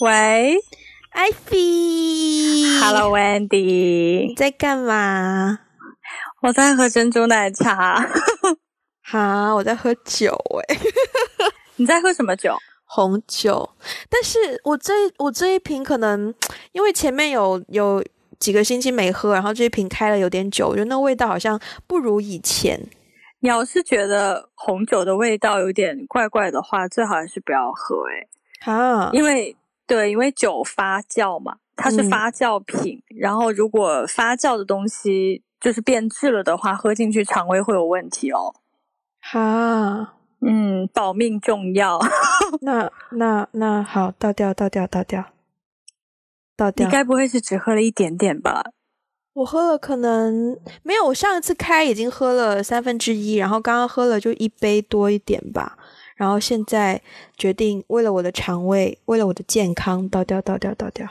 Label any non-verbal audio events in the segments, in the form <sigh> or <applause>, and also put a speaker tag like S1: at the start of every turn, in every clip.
S1: 喂，
S2: 艾菲
S1: Hello Wendy，
S2: 在干嘛？
S1: 我在喝珍珠奶茶。
S2: 哈，我在喝酒哎、<laughs>
S1: 你在喝什么酒？
S2: 红酒。但是我这我这一瓶可能因为前面有有几个星期没喝，然后这一瓶开了有点久，我觉得那味道好像不如以前。
S1: 你要是觉得红酒的味道有点怪怪的话，最好还是不要喝诶、
S2: 哈，
S1: 因为对，因为酒发酵嘛，它是
S2: 嗯
S1: 发酵品，然后如果发酵的东西就是变质了的话，喝进去肠胃会有问题哦。
S2: 哈，
S1: 嗯，保命重要。<laughs>
S2: 那那那好，倒掉倒掉倒掉倒掉
S1: 你
S2: 掉。
S1: 该不会是只喝了一点点吧？
S2: 我喝了可能没有，我上一次开已经喝了三分之一，然后刚刚喝了就一杯多一点吧，然后现在决定为了我的肠胃，为了我的健康，倒掉倒掉倒掉。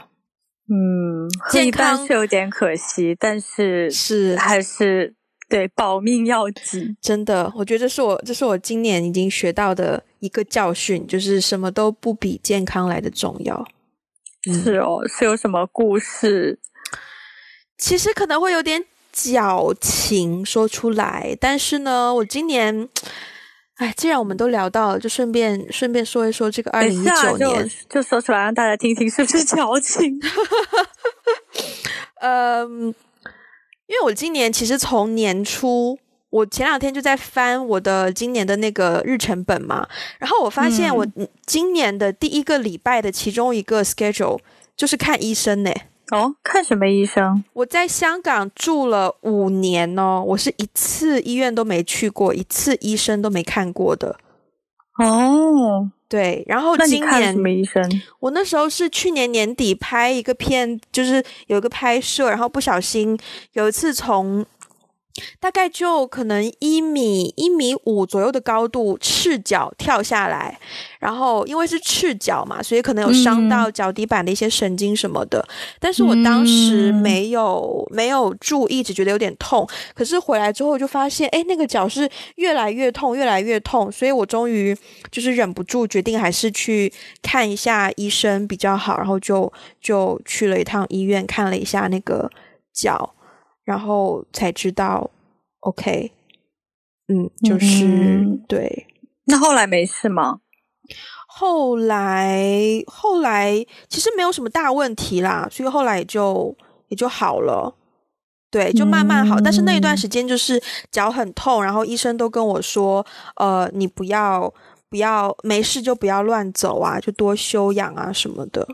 S1: 嗯，
S2: 健康
S1: 是有点可惜，但是
S2: 是
S1: 还是对保命要紧。
S2: 真的，我觉得这是我这是我今年已经学到的一个教训，就是什么都不比健康来的重要。嗯
S1: 是哦，是有什么故事？
S2: 其实可能会有点矫情说出来，但是呢，我今年，哎，既然我们都聊到了，就顺便顺便说一说这个二
S1: 等
S2: 零一九年，
S1: 就说出来让大家听听，是不是矫情？<laughs>
S2: 嗯，因为我今年其实从年初，我前两天就在翻我的今年的那个日程本嘛，然后我发现我今年的第一个礼拜的其中一个 schedule 就是看医生呢。
S1: 哦，看什么医生？
S2: 我在香港住了五年哦，我是一次医院都没去过，一次医生都没看过的。
S1: 哦，
S2: 对，然后
S1: 那你
S2: 今年
S1: 看什么医生？
S2: 我那时候是去年年底拍一个片，就是有一个拍摄，然后不小心有一次从大概就可能一米一米五左右的高度赤脚跳下来，然后因为是赤脚嘛，所以可能有伤到脚底板的一些神经什么的。但是我当时
S1: 嗯
S2: 没有、没有注意，只觉得有点痛。可是回来之后就发现，哎，那个脚是越来越痛，越来越痛，所以我终于就是忍不住决定还是去看一下医生比较好，然后就就去了一趟医院看了一下那个脚，然后才知道，OK，嗯，就是、
S1: 嗯
S2: 对。
S1: 那后来没事吗？
S2: 后来后来其实没有什么大问题啦，所以后来也就也就好了。对，就慢慢好，但是那一段时间就是脚很痛，然后医生都跟我说，呃，你不要不要没事就不要乱走啊，就多休养啊什么的。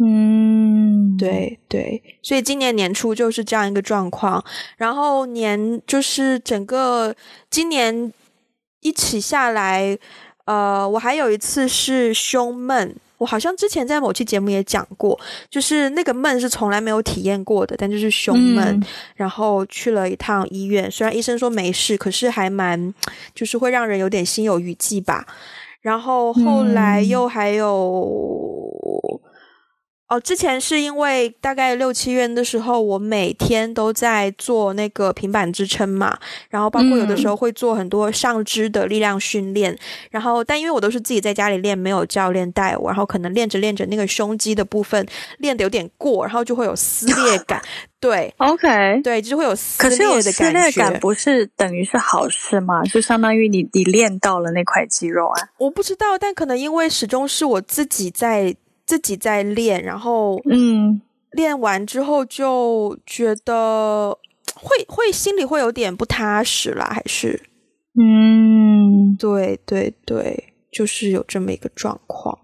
S1: 嗯，
S2: 对对，所以今年年初就是这样一个状况，然后年就是整个今年一起下来，呃，我还有一次是胸闷，我好像之前在某期节目也讲过，就是那个闷是从来没有体验过的，但就是胸闷，
S1: 嗯
S2: 然后去了一趟医院，虽然医生说没事，可是还蛮就是会让人有点心有余悸吧。然后后来
S1: 嗯
S2: 又还有。哦，之前是因为大概六七月的时候，我每天都在做那个平板支撑嘛，然后包括有的时候会做很多上肢的力量训练，然后但因为我都是自己在家里练，没有教练带我，然后可能练着练着那个胸肌的部分练的有点过，然后就会有撕裂感，<laughs> 对
S1: OK。
S2: 对，就是会有撕
S1: 可是有
S2: 裂的
S1: 撕裂
S2: 觉。
S1: 感，不是等于是好事吗？就相当于你你练到了那块肌肉啊。
S2: 我不知道，但可能因为始终是我自己在自己在练，然后
S1: 嗯，
S2: 练完之后就觉得会会心里会有点不踏实啦，还是
S1: 嗯，
S2: 对对对，就是有这么一个状况。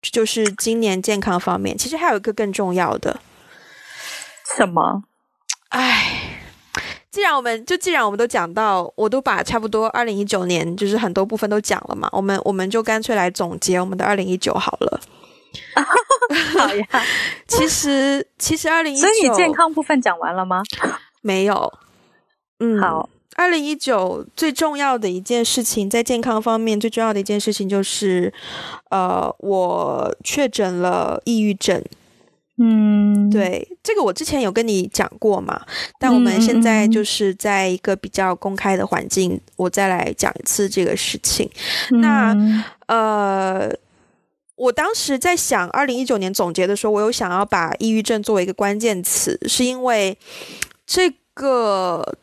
S2: 这就是今年健康方面，其实还有一个更重要的，
S1: 什么？
S2: 唉，既然我们就既然我们都讲到，我都把差不多二零一九年就是很多部分都讲了嘛，我们我们就干脆来总结我们的二零一九好了。<laughs>
S1: 好呀。<laughs>
S2: 其实其实二零一九，
S1: 所以你健康部分讲完了吗？
S2: 没有？嗯，
S1: 好，
S2: 二零一九最重要的一件事情，在健康方面最重要的一件事情就是，呃，我确诊了抑郁症。
S1: 嗯，，
S2: 对，这个我之前有跟你讲过嘛，但我们现在
S1: 嗯。
S2: 就是在一个比较公开的环境，我再来讲一次这个事情。那
S1: 嗯。
S2: 呃，我当时在想，二零一九年总结的时候，我有想要把抑郁症作为一个关键词，是因为这个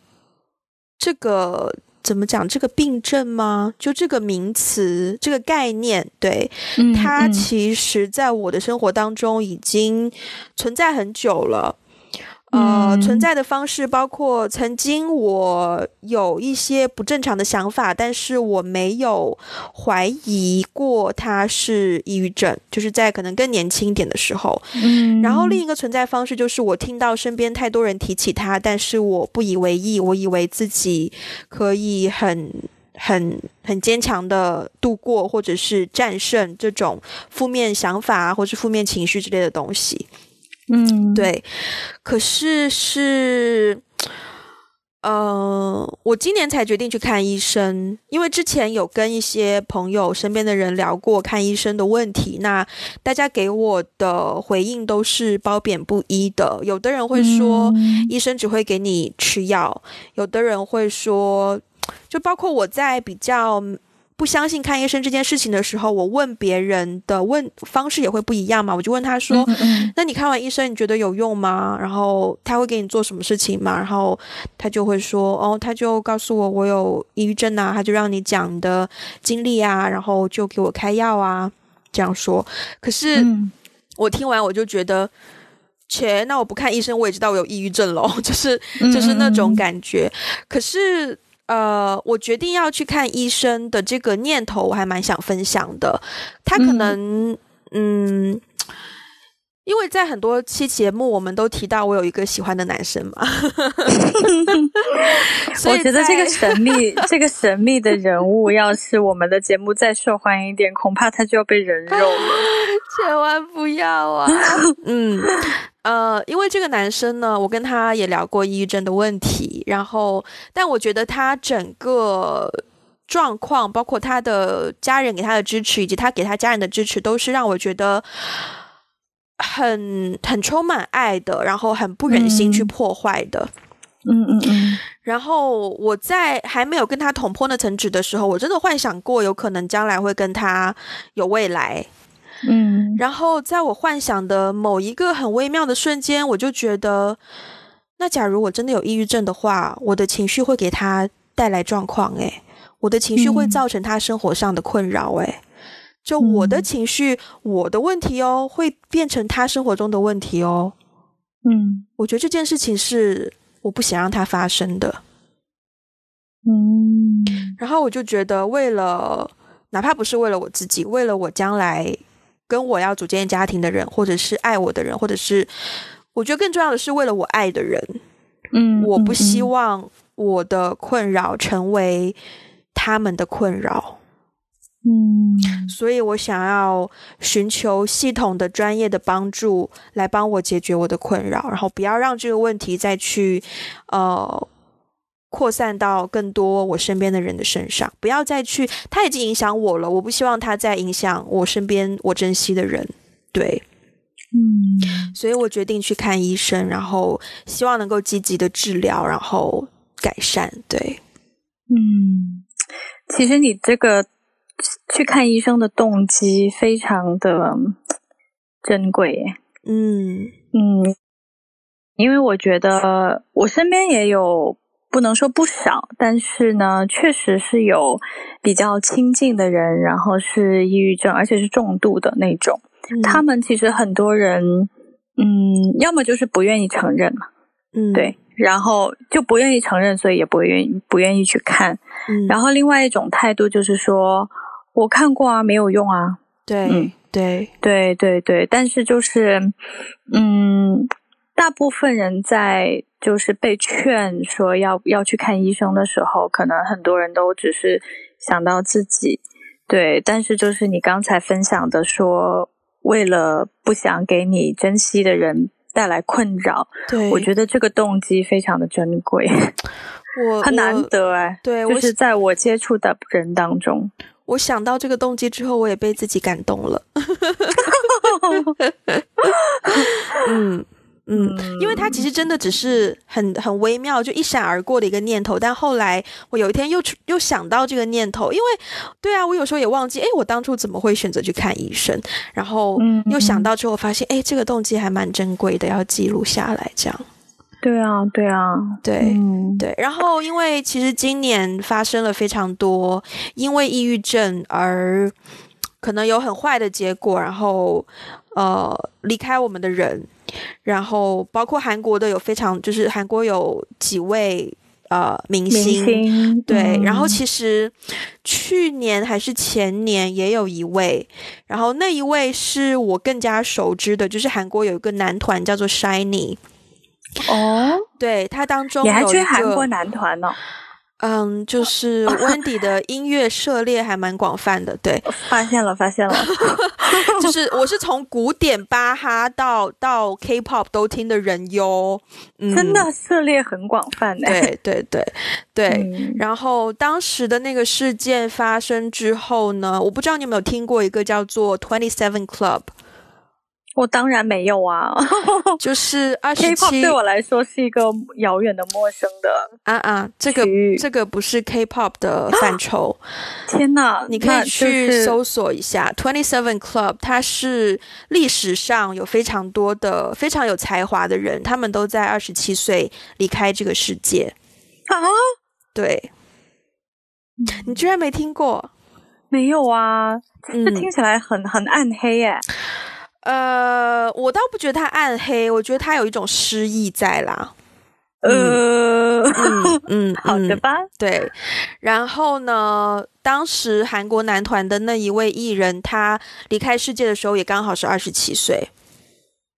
S2: 这个怎么讲？这个病症吗？就这个名词，这个概念，对它其实在我的生活当中已经存在很久了。呃，存在的方式包括曾经我有一些不正常的想法，但是我没有怀疑过他是抑郁症，就是在可能更年轻一点的时候。
S1: 嗯，
S2: 然后另一个存在方式就是我听到身边太多人提起他，但是我不以为意，我以为自己可以很很很坚强的度过，或者是战胜这种负面想法或是负面情绪之类的东西。
S1: 嗯，
S2: 对，可是是，呃，我今年才决定去看医生，因为之前有跟一些朋友身边的人聊过看医生的问题，那大家给我的回应都是褒贬不一的。有的人会说，医生只会给你吃药；有的人会说，就包括我在比较。不相信看医生这件事情的时候，我问别人的问方式也会不一样嘛？我就问他说：“那你看完医生，你觉得有用吗？然后他会给你做什么事情吗？”然后他就会说：“哦，他就告诉我我有抑郁症啊，他就让你讲你的经历啊，然后就给我开药啊，这样说。”可是我听完我就觉得，切，那我不看医生，我也知道我有抑郁症喽，<laughs> 就是就是那种感觉。可是。呃，我决定要去看医生的这个念头，我还蛮想分享的。他可能，嗯，因为在很多期节目，我们都提到我有一个喜欢的男生嘛。<laughs>
S1: 我觉得这个神秘、<laughs> 这个神秘的人物，要是我们的节目再受欢迎一点，恐怕他就要被人肉了。<laughs>
S2: 千万不要啊！嗯。呃，因为这个男生呢，我跟他也聊过抑郁症的问题，然后，但我觉得他整个状况，包括他的家人给他的支持，以及他给他家人的支持，都是让我觉得很很充满爱的，然后很不忍心去破坏的。
S1: 嗯嗯嗯。
S2: 然后我在还没有跟他捅破那层纸的时候，我真的幻想过有可能将来会跟他有未来。
S1: 嗯，
S2: 然后在我幻想的某一个很微妙的瞬间，我就觉得，那假如我真的有抑郁症的话，我的情绪会给他带来状况，诶，我的情绪会造成他生活上的困扰，诶，就我的情绪，我的问题哦，会变成他生活中的问题哦，
S1: 嗯，
S2: 我觉得这件事情是我不想让它发生的，
S1: 嗯，
S2: 然后我就觉得，为了哪怕不是为了我自己，为了我将来。跟我要组建家庭的人，或者是爱我的人，或者是我觉得更重要的是为了我爱的人，
S1: 嗯，
S2: 我不希望我的困扰成为他们的困扰，
S1: 嗯，
S2: 所以我想要寻求系统的专业的帮助来帮我解决我的困扰，然后不要让这个问题再去呃。扩散到更多我身边的人的身上，不要再去，他已经影响我了，我不希望他再影响我身边我珍惜的人。对，
S1: 嗯，
S2: 所以我决定去看医生，然后希望能够积极的治疗，然后改善。对，
S1: 嗯，其实你这个去看医生的动机非常的珍贵，
S2: 嗯
S1: 嗯，因为我觉得我身边也有。不能说不少，但是呢，确实是有比较亲近的人，然后是抑郁症，而且是重度的那种。他们其实很多人，嗯，要么就是不愿意承认嘛，
S2: 嗯，
S1: 对，然后就不愿意承认，所以也不愿意不愿意去看。然后另外一种态度就是说，我看过啊，没有用啊。
S2: 对，对，
S1: 对，对，对，但是就是，嗯。大部分人在就是被劝说要要去看医生的时候，可能很多人都只是想到自己，对。但是就是你刚才分享的说，为了不想给你珍惜的人带来困扰，
S2: 对，
S1: 我觉得这个动机非常的珍贵，<laughs>
S2: 我
S1: 很难得哎。
S2: 对，
S1: 就是在我接触的人当中，
S2: 我想到这个动机之后，我也被自己感动了。<laughs> <laughs> 嗯。嗯，因为他其实真的只是很很微妙，就一闪而过的一个念头。但后来我有一天又又想到这个念头，因为对啊，我有时候也忘记，哎，我当初怎么会选择去看医生？然后又想到之后，发现哎，这个动机还蛮珍贵的，要记录下来。这样，
S1: 对啊，对啊，
S2: 对对。然后，因为其实今年发生了非常多因为抑郁症而可能有很坏的结果，然后呃离开我们的人。然后包括韩国的有非常，就是韩国有几位呃明星，对。然后其实去年还是前年也有一位，然后那一位是我更加熟知的，就是韩国有一个男团叫做 Shiny。
S1: 哦，
S2: 对他当中
S1: 你还追韩国男团呢？
S2: 嗯，就是 <laughs> Wendy 的音乐涉猎还蛮广泛的，对，
S1: 发现了，发现了 <laughs> <laughs>
S2: 就是我是从古典巴哈到到 K-pop 都听的人哟，嗯
S1: 真的涉猎很广泛的，
S2: 对对对对。然后当时的那个事件发生之后呢，我不知道你有没有听过一个叫做 Twenty Seven Club。
S1: 我当然没有啊，<laughs>
S2: 就是 <laughs> 二十七
S1: 对我来说是一个遥远的陌生的
S2: 啊啊，这个这个不是 K-pop 的范畴。<gasps>
S1: 天哪，
S2: 你可以去搜索一下 Twenty Seven Club，它是历史上有非常多的非常有才华的人，他们都在二十七岁离开这个世界
S1: 啊。
S2: 对，你居然没听过？
S1: 没有啊，这听起来很很暗黑耶。
S2: 呃，我倒不觉得他暗黑，我觉得他有一种诗意在啦。
S1: 呃，<laughs> 嗯，好的吧。
S2: 对，然后呢，当时韩国男团的那一位艺人，他离开世界的时候也刚好是二十七岁。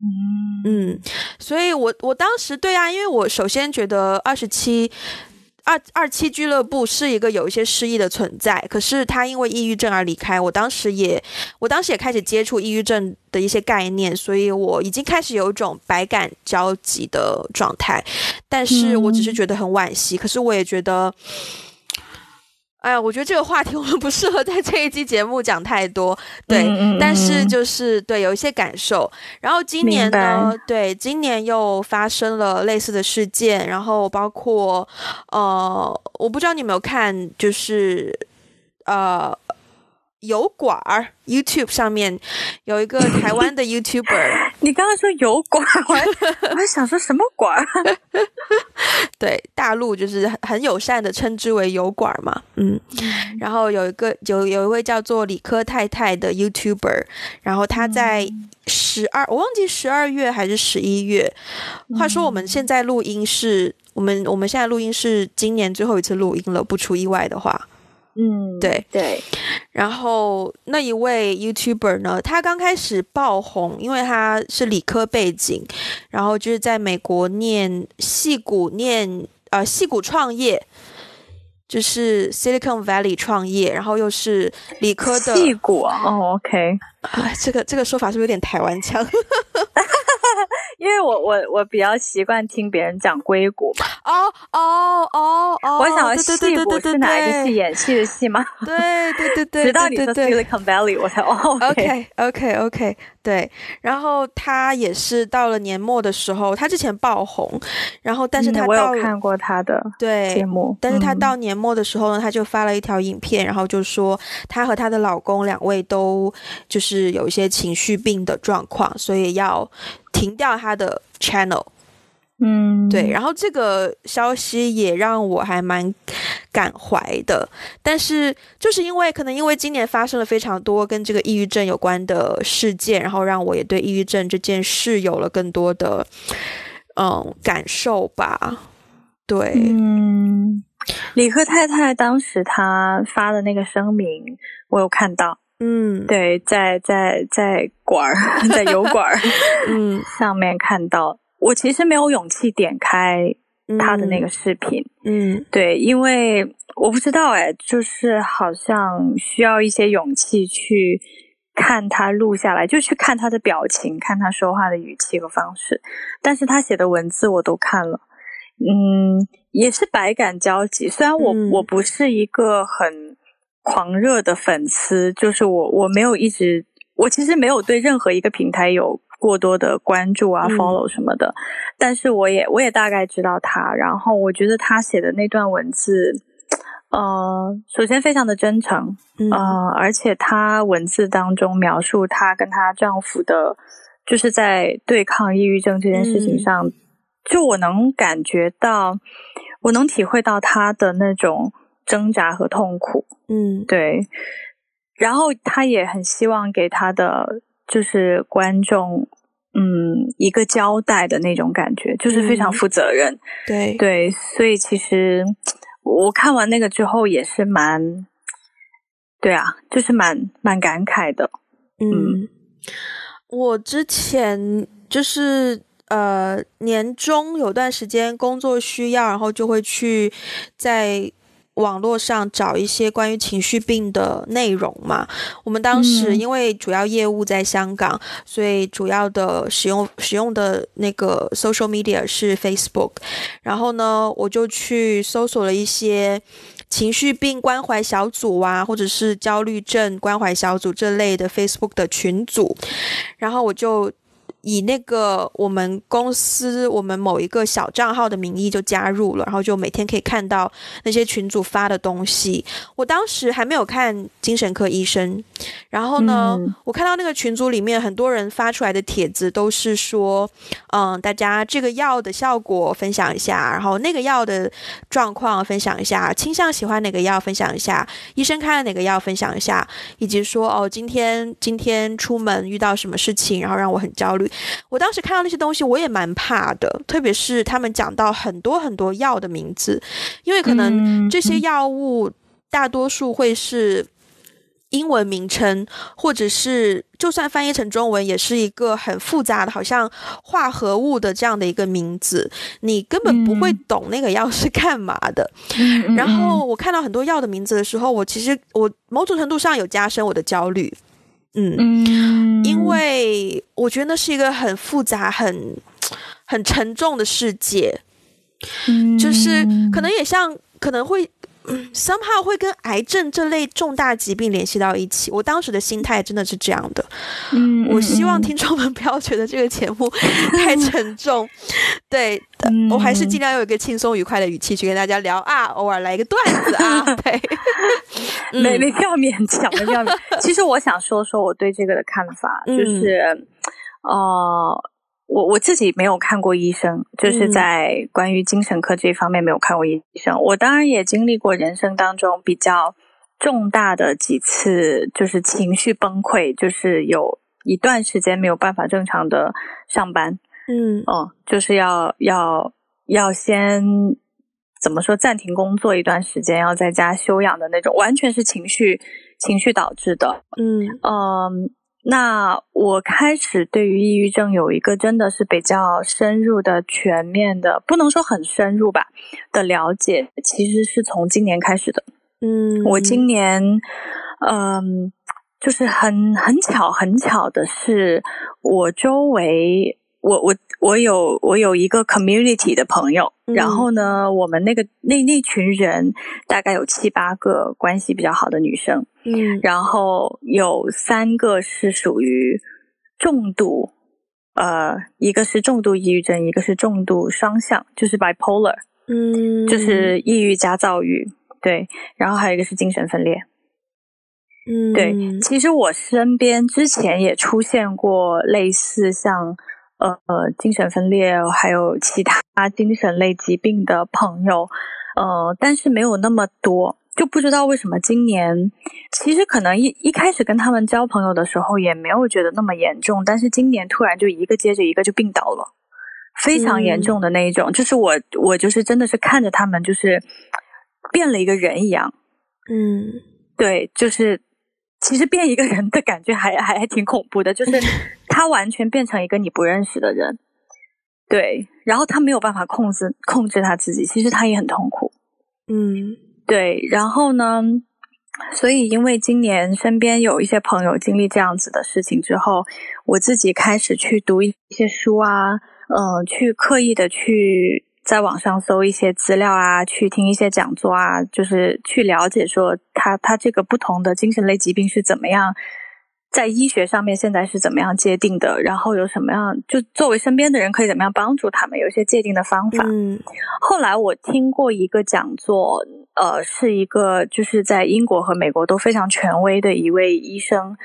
S2: 嗯嗯，所以我我当时对啊，因为我首先觉得二十七。二二期俱乐部是一个有一些失意的存在，可是他因为抑郁症而离开。我当时也，我当时也开始接触抑郁症的一些概念，所以我已经开始有一种百感交集的状态。但是我只是觉得很惋惜，可是我也觉得。哎呀，我觉得这个话题 <laughs> 我们不适合在这一期节目讲太多，对。但是就是对有一些感受。然后今年呢，对，今年又发生了类似的事件，然后包括呃，我不知道你有没有看，就是呃。油管儿 YouTube 上面有一个台湾的 YouTuber，<laughs>
S1: 你刚刚说油管，我还 <laughs> 我还想说什么管儿？<laughs>
S2: 对，大陆就是很友善的称之为油管嘛，嗯。然后有一个有有一位叫做理科太太的 YouTuber，然后他在十二，我忘记十二月还是十一月。话说我们现在录音是我们我们现在录音是今年最后一次录音了，不出意外的话。
S1: 嗯，
S2: 对。
S1: 对，
S2: 然后那一位 YouTuber 呢，他刚开始爆红，因为他是理科背景，然后就是在美国念戏骨念呃戏骨创业，就是 Silicon Valley 创业，然后又是理科的
S1: 戏骨哦，OK，
S2: 啊，这个这个说法是不是有点台湾腔？<laughs> <laughs>
S1: 因为我我我比较习惯听别人讲硅谷嘛。
S2: 哦哦哦哦！
S1: 我想戏骨是哪一个戏？演戏的戏吗？
S2: 对对对对。<laughs>
S1: 直到你说 Silicon Valley，我才哦。<laughs>
S2: OK OK OK，对。然后他也是到了年末的时候，他之前爆红，然后但是他
S1: 我有看过他的
S2: 对
S1: 节目，
S2: 但是他到年末的时候呢，他就发了一条影片，然后就说他和他的老公两位都就是有一些情绪病的状况，所以要。停掉他的 channel，
S1: 嗯，
S2: 对，然后这个消息也让我还蛮感怀的，但是就是因为可能因为今年发生了非常多跟这个抑郁症有关的事件，然后让我也对抑郁症这件事有了更多的嗯感受吧。对，
S1: 嗯，李克太太当时她发的那个声明，我有看到。
S2: 嗯，
S1: 对，在在在管儿，<laughs> 在油管儿，<laughs> 嗯，上面看到，我其实没有勇气点开他的那个视频，
S2: 嗯，
S1: 对，因为我不知道，哎，就是好像需要一些勇气去看他录下来，就去看他的表情，看他说话的语气和方式，但是他写的文字我都看了，嗯，也是百感交集，虽然我我不是一个很。狂热的粉丝就是我，我没有一直，我其实没有对任何一个平台有过多的关注啊、follow 什么的，但是我也我也大概知道他，然后我觉得他写的那段文字，呃，首先非常的真诚，呃，而且他文字当中描述她跟她丈夫的，就是在对抗抑郁症这件事情上，就我能感觉到，我能体会到他的那种挣扎和痛苦，
S2: 嗯，
S1: 对，然后他也很希望给他的。就是观众，嗯，一个交代的那种感觉，就是非常负责任。
S2: 对
S1: 对，所以其实我看完那个之后也是蛮，对啊，就是蛮蛮感慨的。
S2: 嗯，我之前就是呃年终有段时间工作需要，然后就会去在。网络上找一些关于情绪病的内容嘛？我们当时因为主要业务在香港，所以主要的使用使用的那个 social media 是 Facebook。然后呢，我就去搜索了一些情绪病关怀小组啊，或者是焦虑症关怀小组这类的 Facebook 的群组，然后我就。以那个我们公司我们某一个小账号的名义就加入了，然后就每天可以看到那些群主发的东西。我当时还没有看精神科医生，然后呢，我看到那个群组里面很多人发出来的帖子都是说，嗯，大家这个药的效果分享一下，然后那个药的状况分享一下，倾向喜欢哪个药分享一下，医生开了哪个药分享一下，以及说哦，今天今天出门遇到什么事情，然后让我很焦虑。我当时看到那些东西，我也蛮怕的，特别是他们讲到很多很多药的名字，因为可能这些药物大多数会是英文名称，或者是就算翻译成中文，也是一个很复杂的，好像化合物的这样的一个名字，你根本不会懂那个药是干嘛的。然后我看到很多药的名字的时候，我其实我某种程度上有加深我的焦虑。嗯，因为我觉得那是一个很复杂、很很沉重的世界，就是可能也像可能会。<clears throat> somehow 会跟癌症这类重大疾病联系到一起。我当时的心态真的是这样的。嗯，我希望听众们不要觉得这个节目 <laughs> 太沉重。<laughs> 对，我还是尽量用一个轻松愉快的语气去跟大家聊啊，偶尔来一个段子啊。<laughs> 对，
S1: 没没必要勉强，没必要。其实我想说说我对这个的看法，就是呃。我我自己没有看过医生，就是在关于精神科这方面没有看过医生。我当然也经历过人生当中比较重大的几次，就是情绪崩溃，就是有一段时间没有办法正常的上班。
S2: 嗯，
S1: 哦，就是要要要先怎么说暂停工作一段时间，要在家休养的那种，完全是情绪情绪导致的。
S2: 嗯
S1: 嗯。那我开始对于抑郁症有一个真的是比较深入的、全面的，不能说很深入吧的了解，其实是从今年开始的。
S2: 嗯，
S1: 我今年，嗯，就是很很巧很巧的是，我周围。我我我有我有一个 community 的朋友，然后呢，我们那个那那群人大概有七八个关系比较好的女生，
S2: 嗯，
S1: 然后有三个是属于重度，呃，一个是重度抑郁症，一个是重度双向，就是 bipolar，
S2: 嗯，
S1: 就是抑郁加躁郁，对，然后还有一个是精神分裂，
S2: 嗯，
S1: 对，其实我身边之前也出现过类似像。呃，精神分裂还有其他精神类疾病的朋友，呃，但是没有那么多，就不知道为什么今年，其实可能一一开始跟他们交朋友的时候也没有觉得那么严重，但是今年突然就一个接着一个就病倒了，非常严重的那一种，就是我我就是真的是看着他们就是变了一个人一样，
S2: 嗯，
S1: 对，就是。其实变一个人的感觉还还还挺恐怖的，就是 <laughs> 他完全变成一个你不认识的人，对，然后他没有办法控制控制他自己，其实他也很痛苦，
S2: 嗯，
S1: 对，然后呢，所以因为今年身边有一些朋友经历这样子的事情之后，我自己开始去读一些书啊，嗯，去刻意的去。在网上搜一些资料啊，去听一些讲座啊，就是去了解说他他这个不同的精神类疾病是怎么样在医学上面现在是怎么样界定的？然后有什么样就作为身边的人可以怎么样帮助他们？有一些界定的方法。
S2: 嗯，
S1: 后来我听过一个讲座，呃，是一个就是在英国和美国都非常权威的一位医生，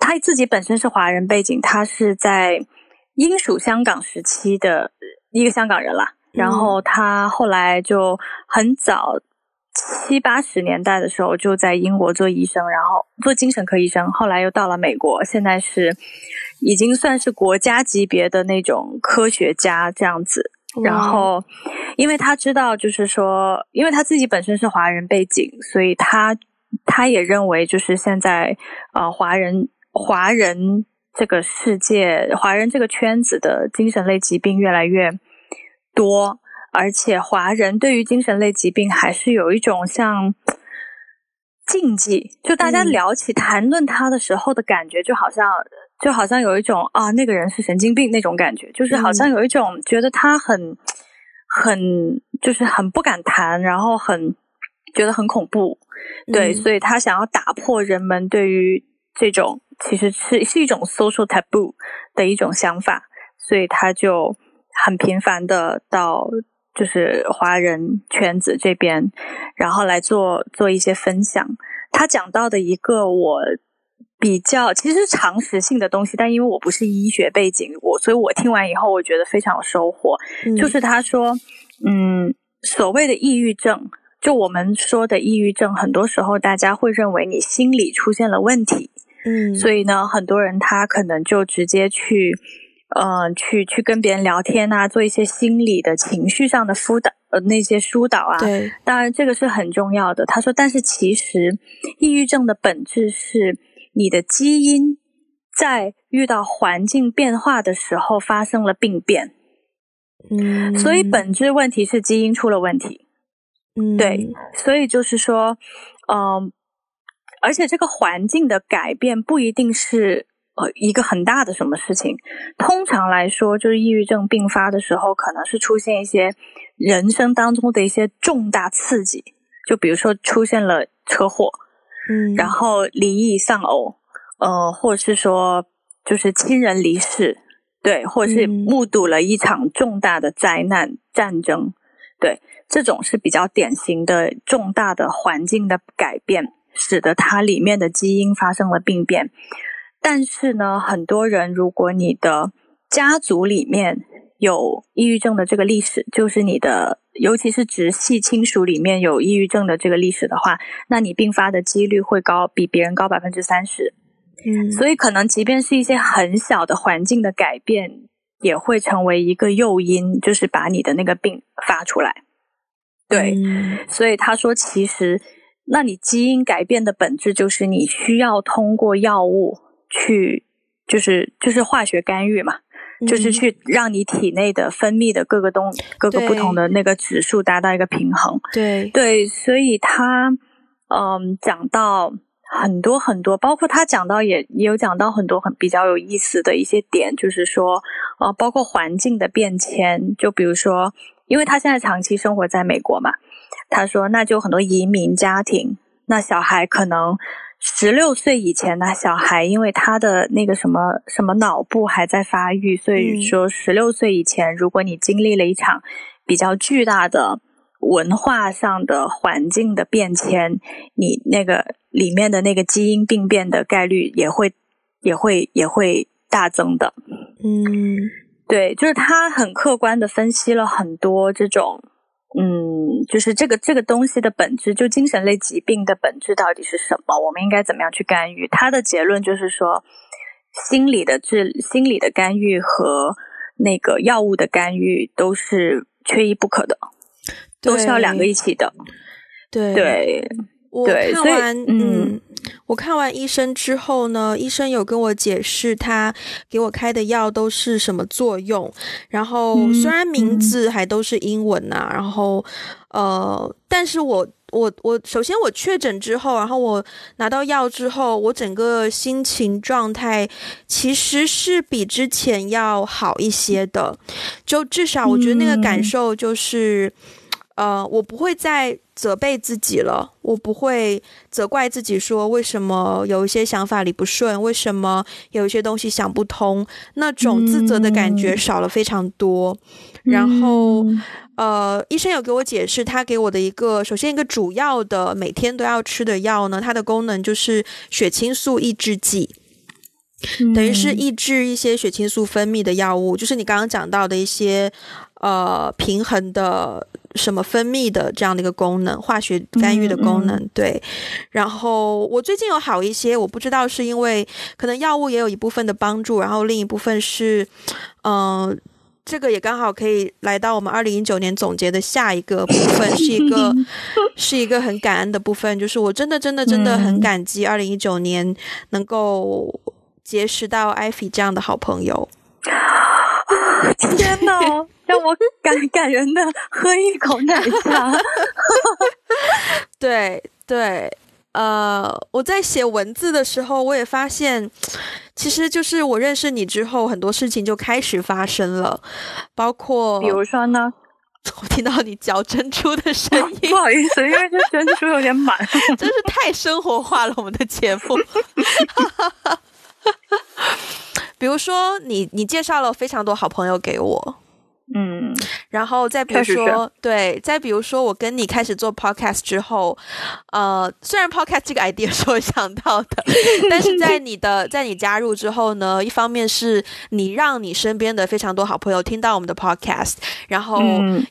S1: 他自己本身是华人背景，他是在英属香港时期的一个香港人啦。然后他后来就很早。七八十年代的时候就在英国做医生，然后做精神科医生，后来又到了美国，现在是已经算是国家级别的那种科学家这样子。然后，因为他知道，就是说，因为他自己本身是华人背景，所以他他也认为，就是现在呃，华人华人这个世界，华人这个圈子的精神类疾病越来越多。而且华人对于精神类疾病还是有一种像禁忌，就大家聊起谈论他的时候的感觉，就好像就好像有一种啊，那个人是神经病那种感觉，就是好像有一种觉得他很很就是很不敢谈，然后很觉得很恐怖，对，所以他想要打破人们对于这种其实是是一种 social taboo 的一种想法，所以他就很频繁的到。就是华人圈子这边，然后来做做一些分享。他讲到的一个我比较其实常识性的东西，但因为我不是医学背景，我所以我听完以后我觉得非常有收获。就是他说，嗯，所谓的抑郁症，就我们说的抑郁症，很多时候大家会认为你心理出现了问题，
S2: 嗯，
S1: 所以呢，很多人他可能就直接去。嗯，去去跟别人聊天啊，做一些心理的情绪上的辅导，呃，那些疏导啊。
S2: 对，
S1: 当然这个是很重要的。他说，但是其实抑郁症的本质是你的基因在遇到环境变化的时候发生了病变。
S2: 嗯，
S1: 所以本质问题是基因出了问题。
S2: 嗯，
S1: 对，所以就是说，嗯，而且这个环境的改变不一定是。呃，一个很大的什么事情，通常来说，就是抑郁症并发的时候，可能是出现一些人生当中的一些重大刺激，就比如说出现了车祸，
S2: 嗯，
S1: 然后离异丧偶，呃，或者是说就是亲人离世，对，或者是目睹了一场重大的灾难、战争，对，这种是比较典型的重大的环境的改变，使得它里面的基因发生了病变。但是呢，很多人，如果你的家族里面有抑郁症的这个历史，就是你的，尤其是直系亲属里面有抑郁症的这个历史的话，那你并发的几率会高，比别人高百分之三十。
S2: 嗯，
S1: 所以可能即便是一些很小的环境的改变，也会成为一个诱因，就是把你的那个病发出来。对，所以他说，其实，那你基因改变的本质就是你需要通过药物。去就是就是化学干预嘛，就是去让你体内的分泌的各个东各个不同的那个指数达到一个平衡。
S2: 对
S1: 对，所以他嗯讲到很多很多，包括他讲到也也有讲到很多很比较有意思的一些点，就是说呃，包括环境的变迁，就比如说，因为他现在长期生活在美国嘛，他说那就很多移民家庭，那小孩可能。十六岁以前的小孩，因为他的那个什么什么脑部还在发育，所以说十六岁以前，如果你经历了一场比较巨大的文化上的环境的变迁，你那个里面的那个基因病变的概率也会也会也会大增的。
S2: 嗯，
S1: 对，就是他很客观的分析了很多这种。嗯，就是这个这个东西的本质，就精神类疾病的本质到底是什么？我们应该怎么样去干预？他的结论就是说，心理的治、心理的干预和那个药物的干预都是缺一不可的，都是要两个一起的。
S2: 对
S1: 对。
S2: 我看完，嗯，我看完医生之后呢，医生有跟我解释他给我开的药都是什么作用。然后虽然名字还都是英文呐，然后呃，但是我我我首先我确诊之后，然后我拿到药之后，我整个心情状态其实是比之前要好一些的。就至少我觉得那个感受就是。呃，我不会再责备自己了，我不会责怪自己说为什么有一些想法理不顺，为什么有一些东西想不通，那种自责的感觉少了非常多。然后，呃，医生有给我解释，他给我的一个首先一个主要的每天都要吃的药呢，它的功能就是血清素抑制剂。等于是抑制一些血清素分泌的药物，就是你刚刚讲到的一些呃平衡的什么分泌的这样的一个功能，化学干预的功能。对，然后我最近有好一些，我不知道是因为可能药物也有一部分的帮助，然后另一部分是，嗯，这个也刚好可以来到我们二零一九年总结的下一个部分，是一个 <laughs> 是一个很感恩的部分，就是我真的真的真的很感激二零一九年能够。结识到艾菲这样的好朋友，<laughs>
S1: 天哪，<laughs> 让我感感人的喝一口奶茶。<laughs>
S2: 对对，呃，我在写文字的时候，我也发现，其实就是我认识你之后，很多事情就开始发生了，包括
S1: 比如说呢，
S2: 我听到你嚼珍珠的声音，
S1: 不好意思，因为这珍珠有点满，
S2: 真是太生活化了，我们的节目。比如说，你你介绍了非常多好朋友给我，
S1: 嗯，
S2: 然后再比如说，对，再比如说，我跟你开始做 podcast 之后，呃，虽然 podcast 这个 idea <laughs> 是我想到的，但是在你的在你加入之后呢，一方面是你让你身边的非常多好朋友听到我们的 podcast，然后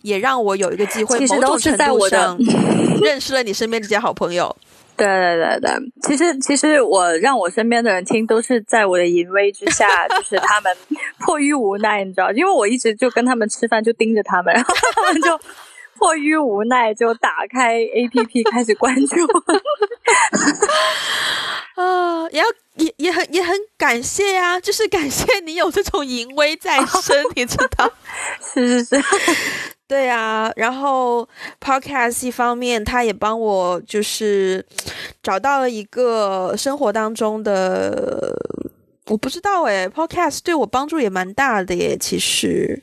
S2: 也让我有一个机会，某种程度上 <laughs> 认识了你身边这些好朋友。
S1: 对对对对，其实其实我让我身边的人听，都是在我的淫威之下，就是他们迫于无奈，你知道，因为我一直就跟他们吃饭，就盯着他们，然后他们就迫于无奈就打开 A P P <laughs> 开始关注。
S2: 啊，<laughs> 也要也也很也很感谢呀，就是感谢你有这种淫威在身，你知道？<laughs>
S1: 是是是。
S2: 对啊，然后 podcast 一方面，他也帮我就是找到了一个生活当中的，我不知道诶 p o d c a s t 对我帮助也蛮大的耶。其实，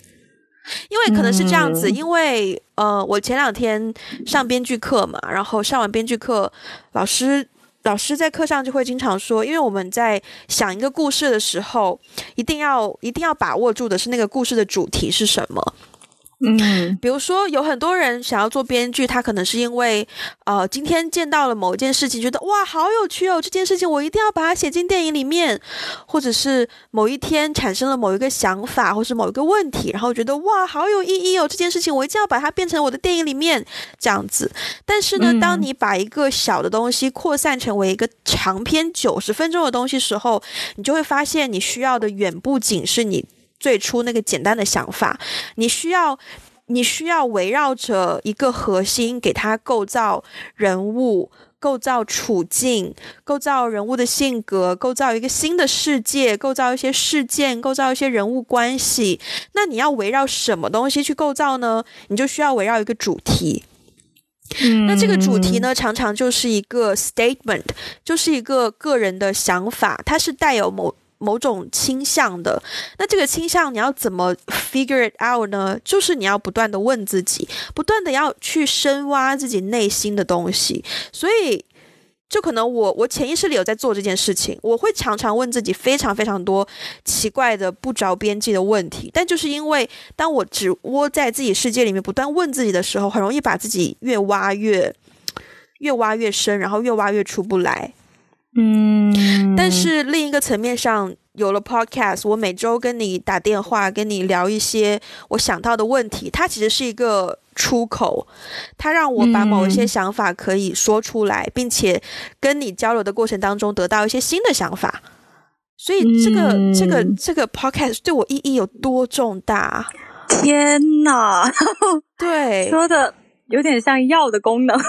S2: 因为可能是这样子，因为呃，我前两天上编剧课嘛，然后上完编剧课，老师老师在课上就会经常说，因为我们在想一个故事的时候，一定要一定要把握住的是那个故事的主题是什么。
S1: 嗯，<laughs>
S2: 比如说有很多人想要做编剧，他可能是因为，呃，今天见到了某一件事情，觉得哇，好有趣哦，这件事情我一定要把它写进电影里面，或者是某一天产生了某一个想法，或是某一个问题，然后觉得哇，好有意义哦，这件事情我一定要把它变成我的电影里面这样子。但是呢，当你把一个小的东西扩散成为一个长篇九十分钟的东西时候，你就会发现你需要的远不仅是你。最初那个简单的想法，你需要，你需要围绕着一个核心，给它构造人物，构造处境，构造人物的性格，构造一个新的世界，构造一些事件，构造一些人物关系。那你要围绕什么东西去构造呢？你就需要围绕一个主题。
S1: 嗯，
S2: 那这个主题呢，常常就是一个 statement，就是一个个人的想法，它是带有某。某种倾向的，那这个倾向你要怎么 figure it out 呢？就是你要不断的问自己，不断的要去深挖自己内心的东西。所以，就可能我我潜意识里有在做这件事情，我会常常问自己非常非常多奇怪的不着边际的问题。但就是因为当我只窝在自己世界里面不断问自己的时候，很容易把自己越挖越越挖越深，然后越挖越出不来。
S1: 嗯，
S2: 但是另一个层面上，有了 Podcast，我每周跟你打电话，跟你聊一些我想到的问题，它其实是一个出口，它让我把某一些想法可以说出来，并且跟你交流的过程当中得到一些新的想法。所以这个这个这个 Podcast 对我意义有多重大？
S1: 天哪！
S2: 对，
S1: 说的有点像药的功能。<laughs>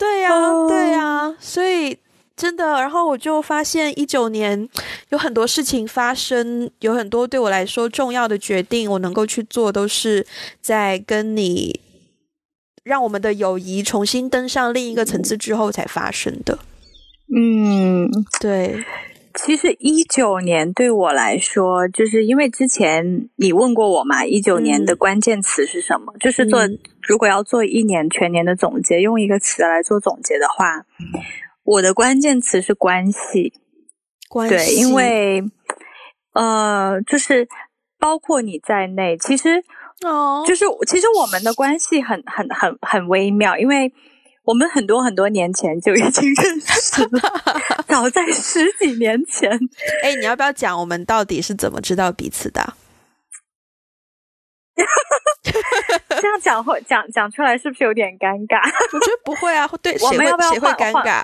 S2: 对呀，对呀，所以真的，然后我就发现一九年有很多事情发生，有很多对我来说重要的决定，我能够去做，都是在跟你让我们的友谊重新登上另一个层次之后才发生的。
S1: 嗯，
S2: 对。
S1: 其实一九年对我来说，就是因为之前你问过我嘛，一九年的关键词是什么？就是做如果要做一年全年的总结，用一个词来做总结的话，我的关键词是关系。
S2: 关
S1: 对，因为呃，就是包括你在内，其实
S2: 哦，
S1: 就是其实我们的关系很很很很微妙，因为。我们很多很多年前就已经认识了，<laughs> 早在十几年前。
S2: 哎，你要不要讲我们到底是怎么知道彼此的？<laughs>
S1: 这样讲会讲讲出来是不是有点尴尬？
S2: 我觉得不会啊，对，<laughs>
S1: 我们要不要
S2: 换尴尬？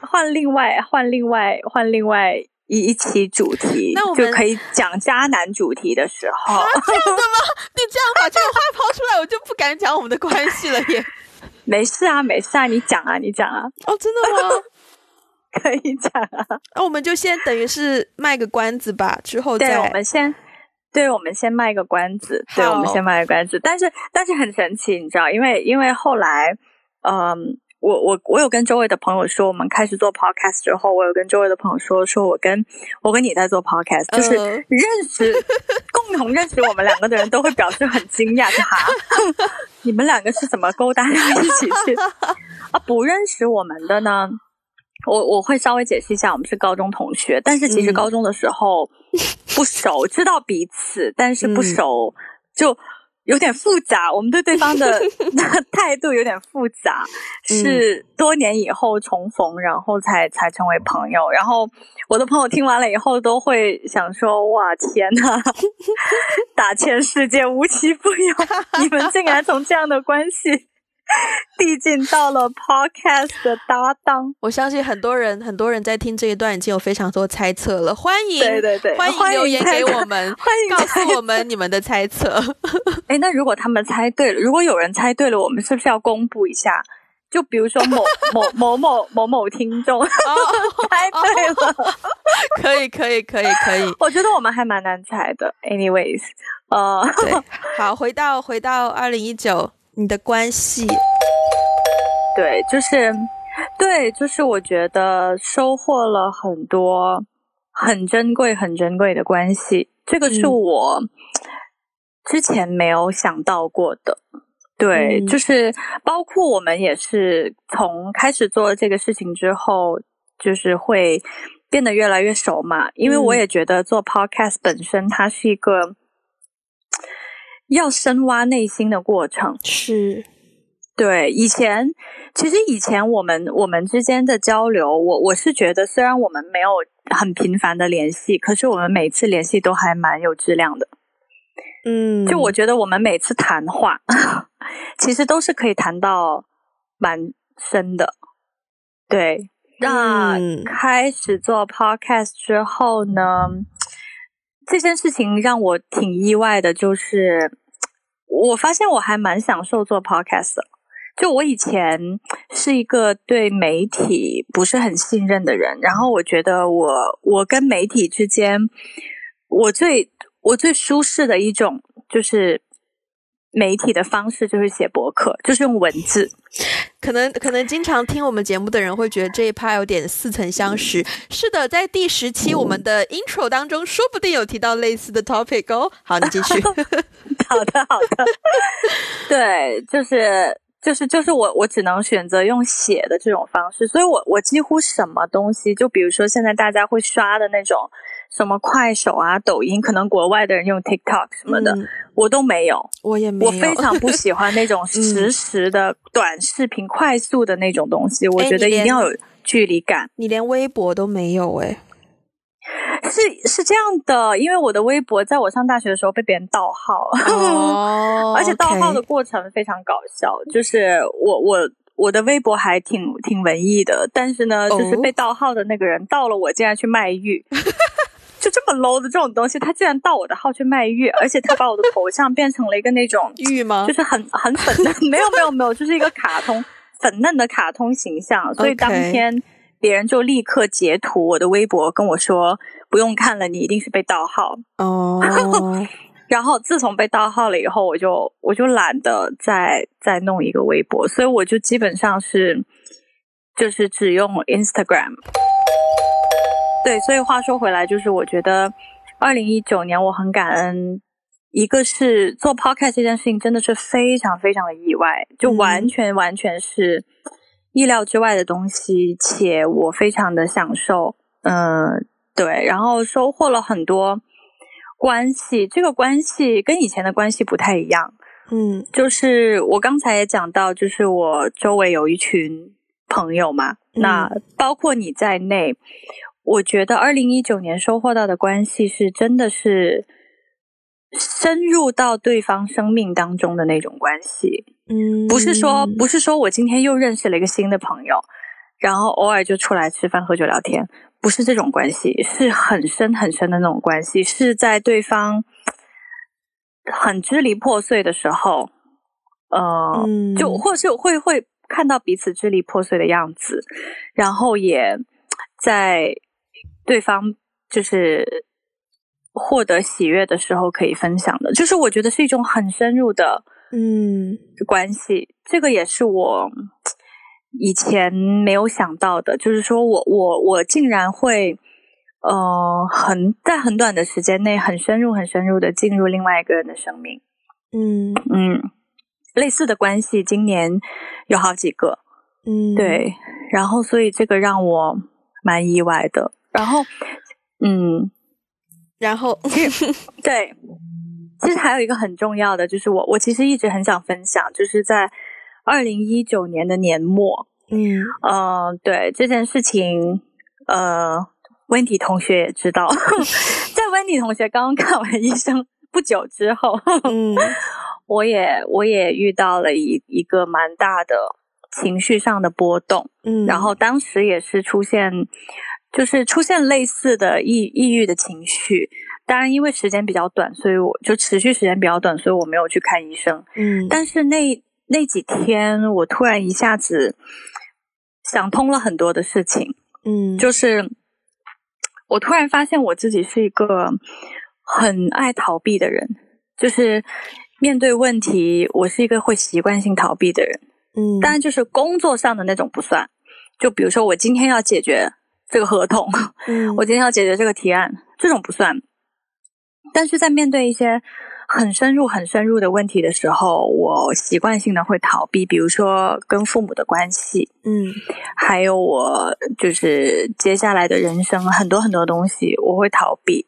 S1: 换另外换另外换另外一一期主题，
S2: 那我
S1: 们就可以讲渣男主题的时候。
S2: 这样的吗？你这样把这个话抛出来，我就不敢讲我们的关系了耶。<laughs>
S1: 没事啊，没事啊，你讲啊，你讲啊。
S2: 哦，真的吗？<laughs>
S1: 可以讲啊。
S2: 那我们就先等于是卖个关子吧，之后再。
S1: 对，我们先，对，我们先卖个关子。对，我们先卖个关子。但是，但是很神奇，你知道，因为因为后来，嗯，我我我有跟周围的朋友说，我们开始做 podcast 之后，我有跟周围的朋友说，说我跟我跟你在做 podcast，就是认识共同认识我们两个的人都会表示很惊讶，就哈。<laughs> 你们两个是怎么勾搭到一起去？啊，不认识我们的呢？我我会稍微解释一下，我们是高中同学，但是其实高中的时候 <laughs> 不熟，知道彼此，但是不熟，就有点复杂。我们对对方的 <laughs> 态度有点复杂，是多年以后重逢，然后才才成为朋友。然后我的朋友听完了以后，都会想说：“哇，天呐，<laughs> 打千世界无奇不有，你们竟然从这样的关系。” <laughs> 递进到了 Podcast 的搭档，<laughs>
S2: 我相信很多人很多人在听这一段已经有非常多猜测了。欢迎，
S1: 对对对，
S2: 欢迎留言给我们，<laughs>
S1: 欢迎
S2: 告诉我们你们的猜测。
S1: 哎，那如果他们猜对了，如果有人猜对了，我们是不是要公布一下？就比如说某某某某某某听众猜对了，
S2: 可以可以可以可以。
S1: 我觉得我们还蛮难猜的。Anyways，呃，
S2: 对，好，回到回到二零一九。你的关系，
S1: 对，就是，对，就是我觉得收获了很多很珍贵、很珍贵的关系，这个是我之前没有想到过的。对，就是包括我们也是从开始做这个事情之后，就是会变得越来越熟嘛。因为我也觉得做 podcast 本身它是一个。要深挖内心的过程
S2: 是，
S1: 对以前其实以前我们我们之间的交流，我我是觉得虽然我们没有很频繁的联系，可是我们每次联系都还蛮有质量的。
S2: 嗯，
S1: 就我觉得我们每次谈话，<laughs> 其实都是可以谈到蛮深的。对，那开始做 podcast 之后呢？这件事情让我挺意外的，就是我发现我还蛮享受做 podcast 的。就我以前是一个对媒体不是很信任的人，然后我觉得我我跟媒体之间，我最我最舒适的一种就是媒体的方式就是写博客，就是用文字。
S2: 可能可能经常听我们节目的人会觉得这一趴有点似曾相识。是的，在第十期我们的 intro 当中，说不定有提到类似的 topic 哦。好，你继续。<laughs>
S1: 好的，好的。对，就是就是就是我我只能选择用写的这种方式，所以我我几乎什么东西，就比如说现在大家会刷的那种。什么快手啊、抖音，可能国外的人用 TikTok 什么的，我都没有，
S2: 我也没
S1: 有。我非常不喜欢那种 <laughs> 实时的短视频、快速的那种东西。我觉得一定要有距离感。
S2: 你连微博都没有哎？
S1: 是是这样的，因为我的微博在我上大学的时候被别人盗号，而且盗号的过程非常搞笑。就是我我我的微博还挺挺文艺的，但是呢，就是被盗号的那个人盗了我，竟然去卖玉。<laughs> 就这么 low 的这种东西，他竟然盗我的号去卖玉，而且他把我的头像变成了一个那种
S2: 玉吗？
S1: 就是很很粉嫩，<laughs> 没有没有没有，就是一个卡通粉嫩的卡通形象。所以当天别人就立刻截图我的微博跟我说：“不用看了，你一定是被盗号。”
S2: 哦。<laughs>
S1: 然后自从被盗号了以后，我就我就懒得再再弄一个微博，所以我就基本上是就是只用 Instagram。对，所以话说回来，就是我觉得二零一九年我很感恩，一个是做 podcast 这件事情真的是非常非常的意外，就完全完全是意料之外的东西，且我非常的享受。嗯，对，然后收获了很多关系，这个关系跟以前的关系不太一样。
S2: 嗯，
S1: 就是我刚才也讲到，就是我周围有一群朋友嘛，那包括你在内。我觉得二零一九年收获到的关系是真的是深入到对方生命当中的那种关系，
S2: 嗯，
S1: 不是说不是说我今天又认识了一个新的朋友，然后偶尔就出来吃饭喝酒聊天，不是这种关系，是很深很深的那种关系，是在对方很支离破碎的时候，呃，就或是会会看到彼此支离破碎的样子，然后也在。对方就是获得喜悦的时候可以分享的，就是我觉得是一种很深入的
S2: 嗯
S1: 关系。这个也是我以前没有想到的，就是说我我我竟然会呃很在很短的时间内很深入很深入的进入另外一个人的生命。
S2: 嗯
S1: 嗯，类似的关系今年有好几个。
S2: 嗯，
S1: 对，然后所以这个让我蛮意外的。然后，嗯，<laughs>
S2: 然后
S1: 对，其实还有一个很重要的，就是我我其实一直很想分享，就是在二零一九年的年末，
S2: 嗯
S1: 呃，对这件事情，呃，温迪同学也知道，<laughs> 在温迪同学刚刚看完医生不久之后，
S2: 嗯，
S1: 我也我也遇到了一一个蛮大的情绪上的波动，
S2: 嗯，
S1: 然后当时也是出现。就是出现类似的抑抑郁的情绪，当然因为时间比较短，所以我就持续时间比较短，所以我没有去看医生。
S2: 嗯，
S1: 但是那那几天，我突然一下子想通了很多的事情。
S2: 嗯，
S1: 就是我突然发现我自己是一个很爱逃避的人，就是面对问题，我是一个会习惯性逃避的人。
S2: 嗯，
S1: 当然就是工作上的那种不算，就比如说我今天要解决。这个合同，嗯 <laughs> 我今天要解决这个提案，这种不算。但是在面对一些很深入、很深入的问题的时候，我习惯性的会逃避，比如说跟父母的关系，
S2: 嗯，
S1: 还有我就是接下来的人生很多很多东西，我会逃避。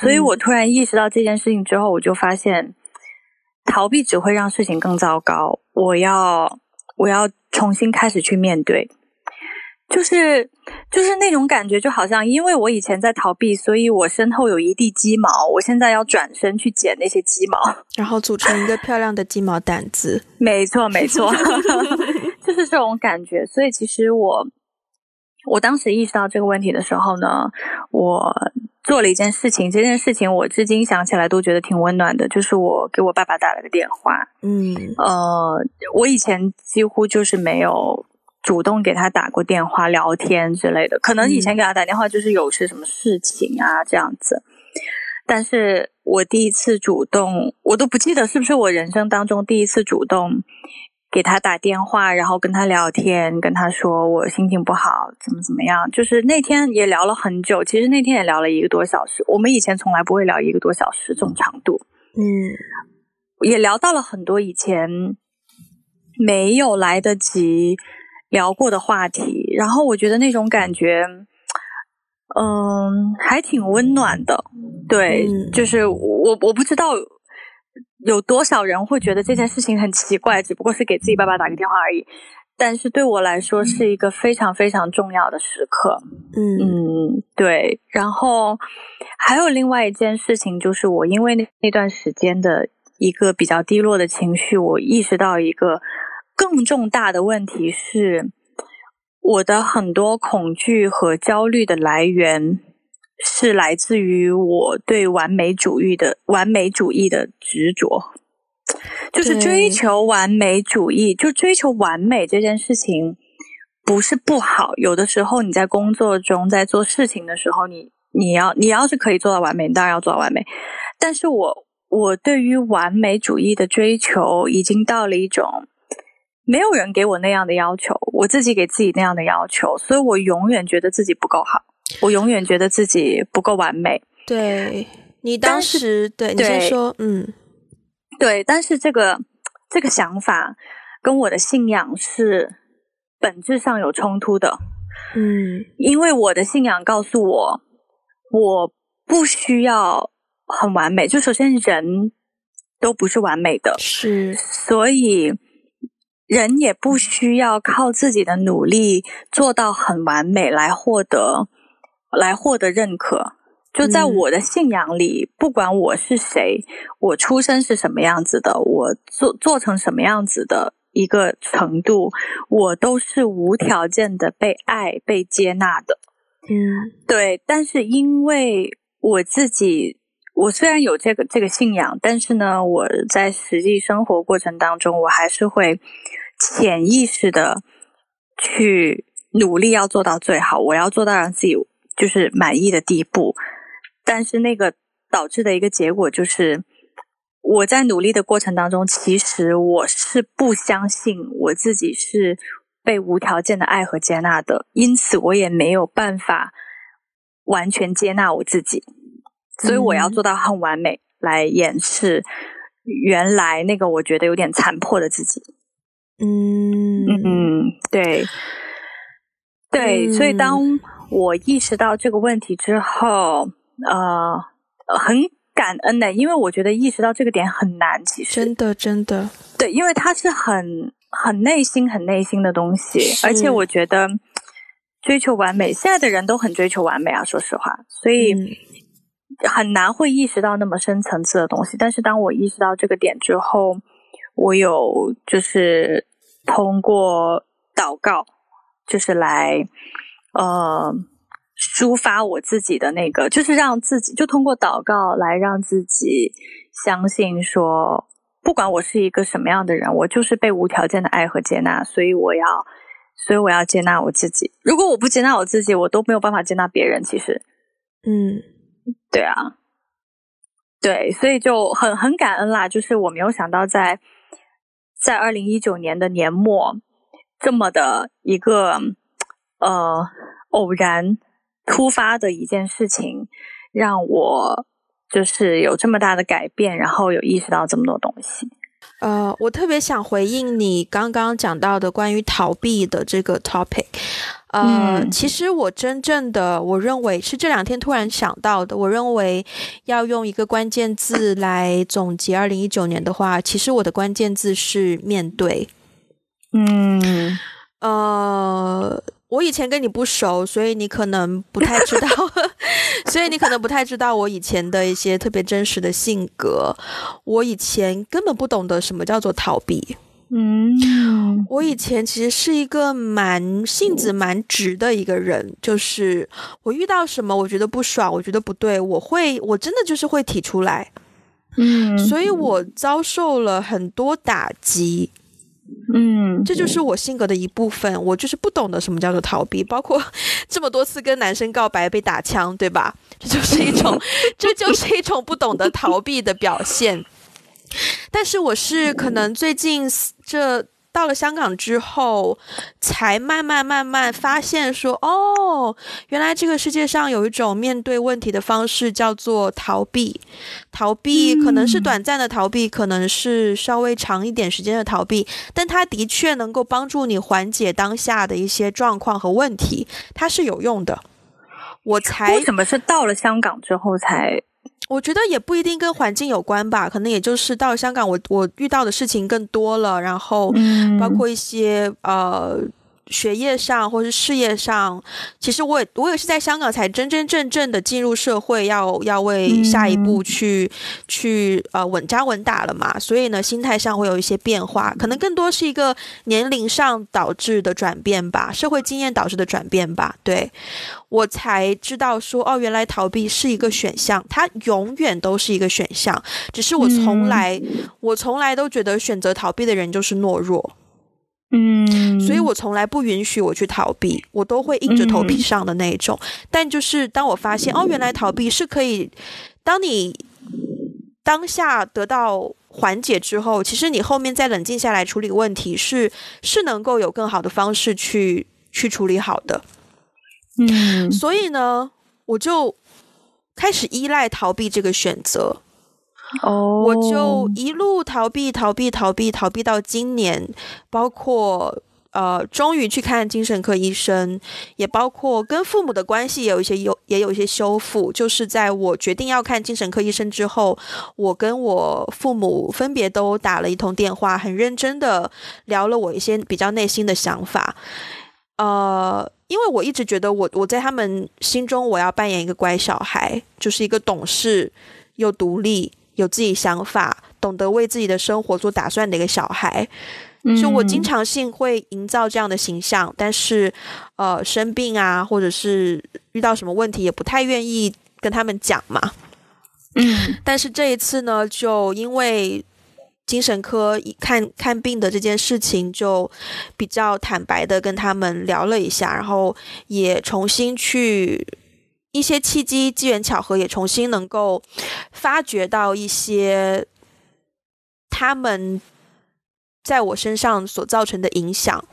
S1: 所以我突然意识到这件事情之后，我就发现逃避只会让事情更糟糕。我要，我要重新开始去面对。就是就是那种感觉，就好像因为我以前在逃避，所以我身后有一地鸡毛，我现在要转身去捡那些鸡毛，
S2: 然后组成一个漂亮的鸡毛掸子。<laughs>
S1: 没错，没错 <laughs> <laughs> 就是这种感觉。所以其实我我当时意识到这个问题的时候呢，我做了一件事情，这件事情我至今想起来都觉得挺温暖的，就是我给我爸爸打了个电话。
S2: 嗯，
S1: 呃，我以前几乎就是没有。主动给他打过电话聊天之类的，可能以前给他打电话就是有些什么事情啊这样子，但是我第一次主动，我都不记得是不是我人生当中第一次主动给他打电话，然后跟他聊天，跟他说我心情不好，怎么怎么样，就是那天也聊了很久，其实那天也聊了一个多小时，我们以前从来不会聊一个多小时这种长度，
S2: 嗯，
S1: 也聊到了很多以前没有来得及。聊过的话题，然后我觉得那种感觉，嗯，还挺温暖的。对，就是我我不知道有多少人会觉得这件事情很奇怪，只不过是给自己爸爸打个电话而已。但是对我来说，是一个非常非常重要的时刻。
S2: 嗯
S1: 嗯，对。然后还有另外一件事情，就是我因为那那段时间的一个比较低落的情绪，我意识到一个。更重大的问题是，我的很多恐惧和焦虑的来源是来自于我对完美主义的完美主义的执着，就是追求完美主义。就追求完美这件事情不是不好，有的时候你在工作中在做事情的时候，你你要你要是可以做到完美，你当然要做到完美。但是我我对于完美主义的追求已经到了一种。没有人给我那样的要求，我自己给自己那样的要求，所以我永远觉得自己不够好。我永远觉得自己不够完美。
S2: 对你当时，对你先说，嗯，
S1: 对，但是这个这个想法跟我的信仰是本质上有冲突的。
S2: 嗯，
S1: 因为我的信仰告诉我，我不需要很完美。就首先人都不是完美的，
S2: 是，
S1: 所以人也不需要靠自己的努力做到很完美来获得来获得认可。就在我的信仰里，不管我是谁，我出生是什么样子的，我做做成什么样子的。一个程度，我都是无条件的被爱、被接纳的。
S2: 嗯，
S1: 对。但是因为我自己，我虽然有这个这个信仰，但是呢，我在实际生活过程当中，我还是会潜意识的去努力要做到最好，我要做到让自己就是满意的地步。但是那个导致的一个结果就是。我在努力的过程当中，其实我是不相信我自己是被无条件的爱和接纳的，因此我也没有办法完全接纳我自己，所以我要做到很完美来掩饰原来那个我觉得有点残破的自己。
S2: 嗯。
S1: 嗯，对，对，所以当我意识到这个问题之后，呃，很。感恩的，因为我觉得意识到这个点很难，其实
S2: 真的真的。
S1: 对，因为它是很很内心、很内心的东西，而且我觉得追求完美，现在的人都很追求完美啊，说实话，所以很难会意识到那么深层次的东西。但是当我意识到这个点之后，我有就是通过祷告，就是来呃。抒发我自己的那个，就是让自己就通过祷告来让自己相信说，不管我是一个什么样的人，我就是被无条件的爱和接纳，所以我要，所以我要接纳我自己。如果我不接纳我自己，我都没有办法接纳别人。其实，
S2: 嗯，
S1: 对啊，对，所以就很很感恩啦。就是我没有想到，在在二零一九年的年末，这么的一个呃偶然。突发的一件事情，让我就是有这么大的改变，然后有意识到这么多东西。
S2: 呃，我特别想回应你刚刚讲到的关于逃避的这个 topic。呃，其实我真正的我认为是这两天突然想到的。我认为要用一个关键字来总结二零一九年的话，其实我的关键字是面对。
S1: 嗯，
S2: 呃。我以前跟你不熟，所以你可能不太知道，<laughs> 所以你可能不太知道我以前的一些特别真实的性格。我以前根本不懂得什么叫做逃避。
S1: 嗯，
S2: 我以前其实是一个蛮性子蛮直的一个人，就是我遇到什么我觉得不爽，我觉得不对，我会我真的就是会提出来。
S1: 嗯，
S2: 所以我遭受了很多打击。
S1: 嗯，
S2: 这就是我性格的一部分。我就是不懂得什么叫做逃避，包括 <laughs> 这么多次跟男生告白被打枪，对吧？这就是一种，<laughs> 这就是一种不懂得逃避的表现。但是我是可能最近这。到了香港之后，才慢慢慢慢发现说，哦，原来这个世界上有一种面对问题的方式，叫做逃避。逃避可能是短暂的逃避，可能是稍微长一点时间的逃避，但它的确能够帮助你缓解当下的一些状况和问题，它是有用的。我才
S1: 为什么是到了香港之后才？
S2: 我觉得也不一定跟环境有关吧，可能也就是到香港，我我遇到的事情更多了，然后包括一些呃。学业上或是事业上，其实我也我也是在香港才真真正正的进入社会，要要为下一步去去呃稳扎稳打了嘛。所以呢，心态上会有一些变化，可能更多是一个年龄上导致的转变吧，社会经验导致的转变吧。对我才知道说，哦，原来逃避是一个选项，它永远都是一个选项，只是我从来我从来都觉得选择逃避的人就是懦弱。
S1: 嗯，
S2: 所以我从来不允许我去逃避，我都会硬着头皮上的那一种。但就是当我发现，哦，原来逃避是可以，当你当下得到缓解之后，其实你后面再冷静下来处理问题，是是能够有更好的方式去去处理好的。
S1: 嗯，
S2: 所以呢，我就开始依赖逃避这个选择。<laughs>
S1: 哦，
S2: 我就一路逃避，逃避，逃避，逃避到今年，包括呃，终于去看精神科医生，也包括跟父母的关系也有一些有也有一些修复。就是在我决定要看精神科医生之后，我跟我父母分别都打了一通电话，很认真的聊了我一些比较内心的想法。呃，因为我一直觉得我我在他们心中我要扮演一个乖小孩，就是一个懂事又独立。有自己想法，懂得为自己的生活做打算的一个小孩，就我经常性会营造这样的形象，但是，呃，生病啊，或者是遇到什么问题，也不太愿意跟他们讲嘛。
S1: 嗯，
S2: 但是这一次呢，就因为精神科看看病的这件事情，就比较坦白的跟他们聊了一下，然后也重新去。一些契机、机缘巧合，也重新能够发掘到一些他们在我身上所造成的影响。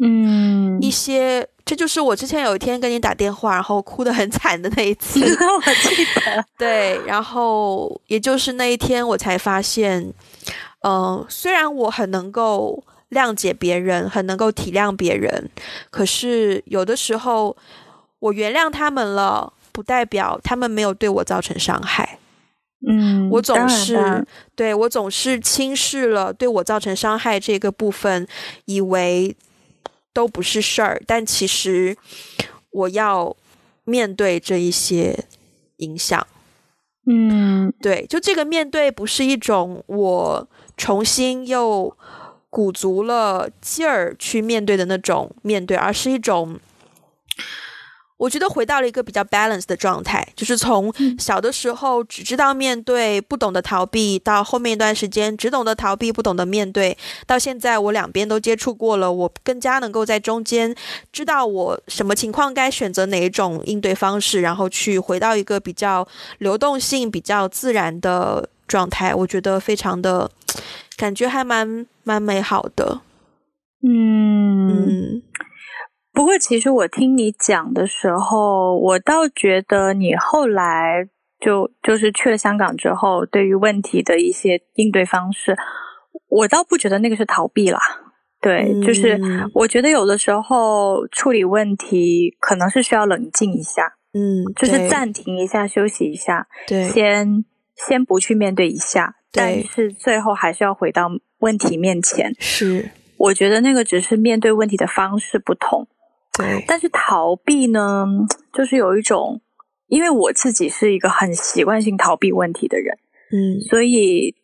S1: 嗯，
S2: 一些，这就是我之前有一天跟你打电话，然后哭得很惨的那一次。<laughs>
S1: 我记得，
S2: 对，然后也就是那一天，我才发现，嗯，虽然我很能够谅解别人，很能够体谅别人，可是有的时候。我原谅他们了，不代表他们没有对我造成伤害。
S1: 嗯，
S2: 我总是对我总是轻视了对我造成伤害这个部分，以为都不是事儿。但其实我要面对这一些影响。
S1: 嗯，
S2: 对，就这个面对不是一种我重新又鼓足了劲儿去面对的那种面对，而是一种。我觉得回到了一个比较 balance 的状态，就是从小的时候只知道面对，不懂得逃避，到后面一段时间只懂得逃避，不懂得面对，到现在我两边都接触过了，我更加能够在中间知道我什么情况该选择哪一种应对方式，然后去回到一个比较流动性、比较自然的状态。我觉得非常的感觉还蛮蛮美好的。
S1: 嗯嗯。不过，其实我听你讲的时候，我倒觉得你后来就就是去了香港之后，对于问题的一些应对方式，我倒不觉得那个是逃避啦。对，就是我觉得有的时候处理问题可能是需要冷静一下，
S2: 嗯，
S1: 就是暂停一下，休息一下，
S2: 对，
S1: 先先不去面对一下，但是最后还是要回到问题面前。
S2: 是，
S1: 我觉得那个只是面对问题的方式不同。
S2: 对，<laughs>
S1: 但是逃避呢，就是有一种，因为我自己是一个很习惯性逃避问题的人，
S2: 嗯，
S1: 所以，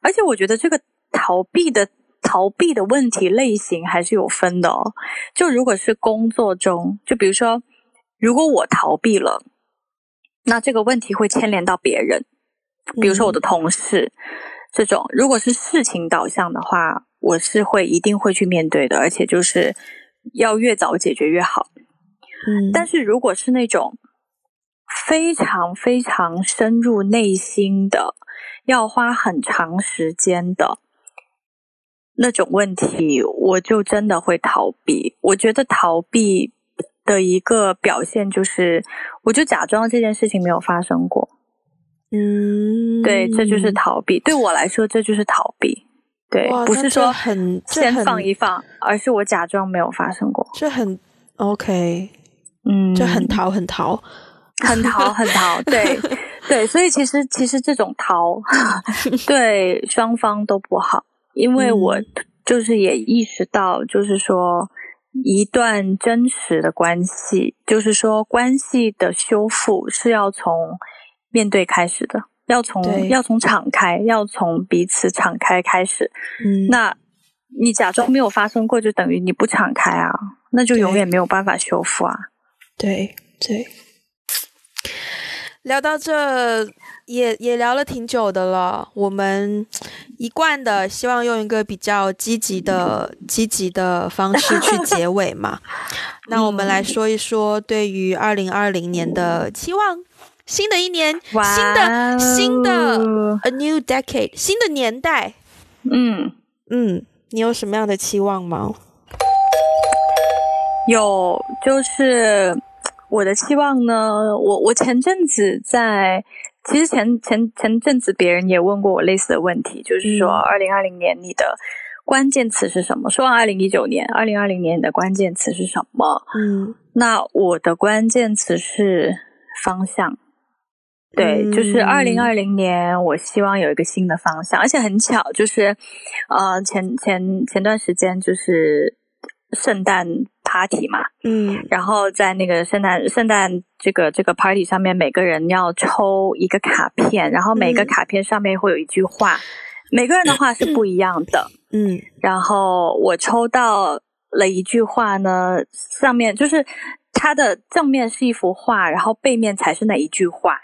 S1: 而且我觉得这个逃避的逃避的问题类型还是有分的哦。就如果是工作中，就比如说，如果我逃避了，那这个问题会牵连到别人，比如说我的同事，这种如果是事情导向的话，我是会一定会去面对的，而且就是。要越早解决越好，
S2: 嗯，
S1: 但是如果是那种非常非常深入内心的，要花很长时间的那种问题，我就真的会逃避。我觉得逃避的一个表现就是，我就假装这件事情没有发生过。
S2: 嗯，
S1: 对，这就是逃避。对我来说，这就是逃避。对，不是说
S2: 很
S1: 先放一放，而是我假装没有发生过。
S2: 这很 OK，
S1: 嗯，
S2: 就很逃，很逃，
S1: 很逃，很逃。对，<laughs> 对，所以其实其实这种逃 <laughs> 对双方都不好，因为我就是也意识到，就是说一段真实的关系，就是说关系的修复是要从面对开始的。要从要从敞开，要从彼此敞开开始。
S2: 嗯，
S1: 那你假装没有发生过，就等于你不敞开啊，那就永远没有办法修复啊。
S2: 对对，聊到这也也聊了挺久的了。我们一贯的希望用一个比较积极的积极的方式去 <laughs> 结尾嘛。那我们来说一说对于二零二零年的期望。新的一年，新的新的 a new decade，新的年代。
S1: 嗯
S2: 嗯，你有什么样的期望吗？
S1: 有，就是我的期望呢，我我前阵子在，其实前前前阵子别人也问过我类似的问题，就是说二零二零年你的关键词是什么？说完二零一九年，二零二零年你的关键词是什么？
S2: 嗯，
S1: 那我的关键词是方向。对，就是二零二零年，我希望有一个新的方向，而且很巧，就是呃前前前段时间就是圣诞 party 嘛，
S2: 嗯，
S1: 然后在那个圣诞圣诞这个这个 party 上面，每个人要抽一个卡片，然后每个卡片上面会有一句话，每个人的话是不一样的，<clears throat>
S2: 嗯，
S1: 然后我抽到了一句话呢，上面就是它的正面是一幅画，然后背面才是那一句话。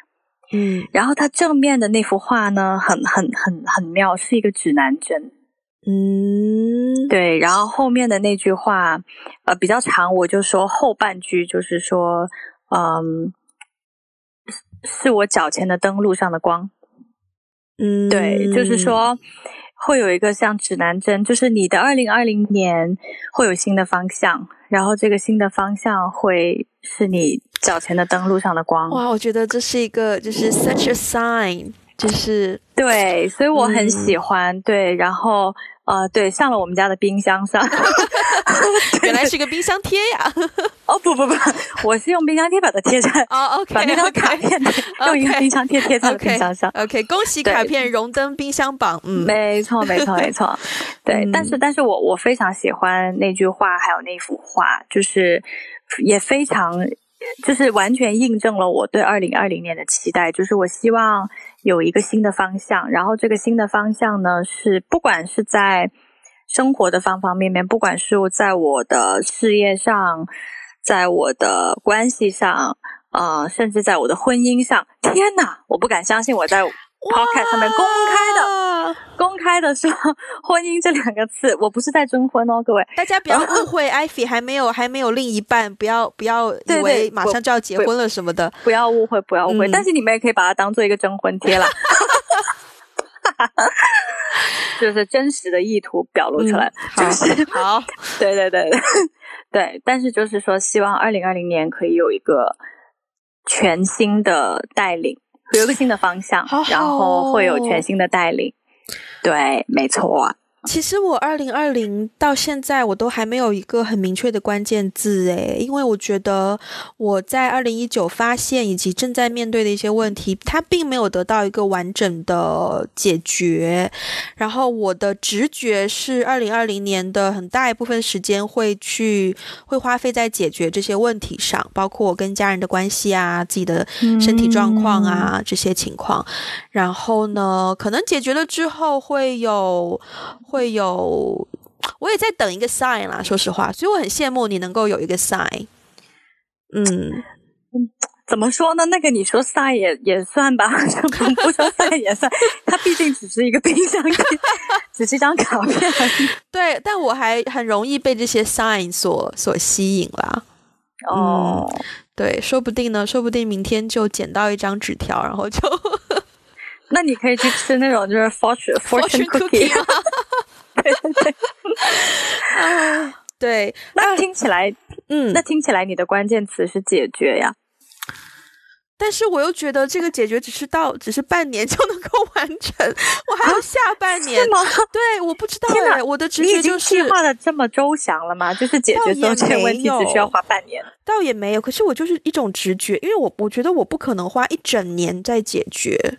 S2: 嗯，
S1: 然后它正面的那幅画呢，很很很很妙，是一个指南针。
S2: 嗯，
S1: 对，然后后面的那句话，呃，比较长，我就说后半句，就是说，嗯，是我脚前的灯路上的光。
S2: 嗯，
S1: 对，就是说会有一个像指南针，就是你的二零二零年会有新的方向，然后这个新的方向会是你。脚前的灯路上的光，
S2: 哇！我觉得这是一个就是 such a sign，就是
S1: 对，所以我很喜欢。对，然后呃，对，上了我们家的冰箱上，<laughs>
S2: 原来是个冰箱贴呀！
S1: 哦不不不，我是用冰箱贴把它贴上
S2: 哦，OK，
S1: 把那张卡片用一个冰箱贴贴在冰箱上。
S2: OK，恭喜卡片荣登冰箱榜。嗯，
S1: 没错没错没错。对，但是但是我我非常喜欢那句话，还有那幅画，就是也非常。就是完全印证了我对二零二零年的期待，就是我希望有一个新的方向，然后这个新的方向呢，是不管是在生活的方方面面，不管是在我的事业上，在我的关系上，呃，甚至在我的婚姻上，天哪，我不敢相信我在。Podcast 上面公开的，公开的说婚姻这两个字，我不是在征婚哦，各位，
S2: 大家不要误会，艾菲还没有还没有另一半，不要不要以为马上就要结婚了什么的，
S1: 不要误会，不要误会，但是你们也可以把它当做一个征婚贴啦，<laughs> 就是真实的意图表露出来，就是 <laughs>
S2: 好，
S1: 对对对 <laughs> 对，但是就是说，希望二零二零年可以有一个全新的带领。有一个新的方向，然后会有全新的带领。对，没错。
S2: 其实我二零二零到现在，我都还没有一个很明确的关键字诶，因为我觉得我在二零一九发现以及正在面对的一些问题，它并没有得到一个完整的解决。然后我的直觉是，二零二零年的很大一部分时间会去会花费在解决这些问题上，包括我跟家人的关系啊，自己的身体状况啊这些情况。然后呢，可能解决了之后会有。会有，我也在等一个 sign 啦。说实话，所以我很羡慕你能够有一个 sign。嗯，
S1: 怎么说呢？那个你说 sign 也也算吧，<laughs> 不说 sign 也算。它毕竟只是一个冰箱贴，<laughs> 只是一张卡片。<laughs>
S2: 对，但我还很容易被这些 sign 所所吸引啦。
S1: 哦，
S2: 对，说不定呢，说不定明天就捡到一张纸条，然后就。
S1: 那你可以去吃那种就是 fortune <laughs> fortune cookie。<laughs> 对对对，
S2: 啊，对，<laughs>
S1: 那听起来，
S2: 嗯，
S1: 那听起来你的关键词是解决呀？
S2: 但是我又觉得这个解决只是到只是半年就能够完成，我还有下半年
S1: 吗？
S2: 对，我不知道哎，我的直觉就是
S1: 计划的这么周详了吗？就是解决所有这些问题只需要花半年？
S2: 倒也没有，可是我就是一种直觉，因为我我觉得我不可能花一整年在解决。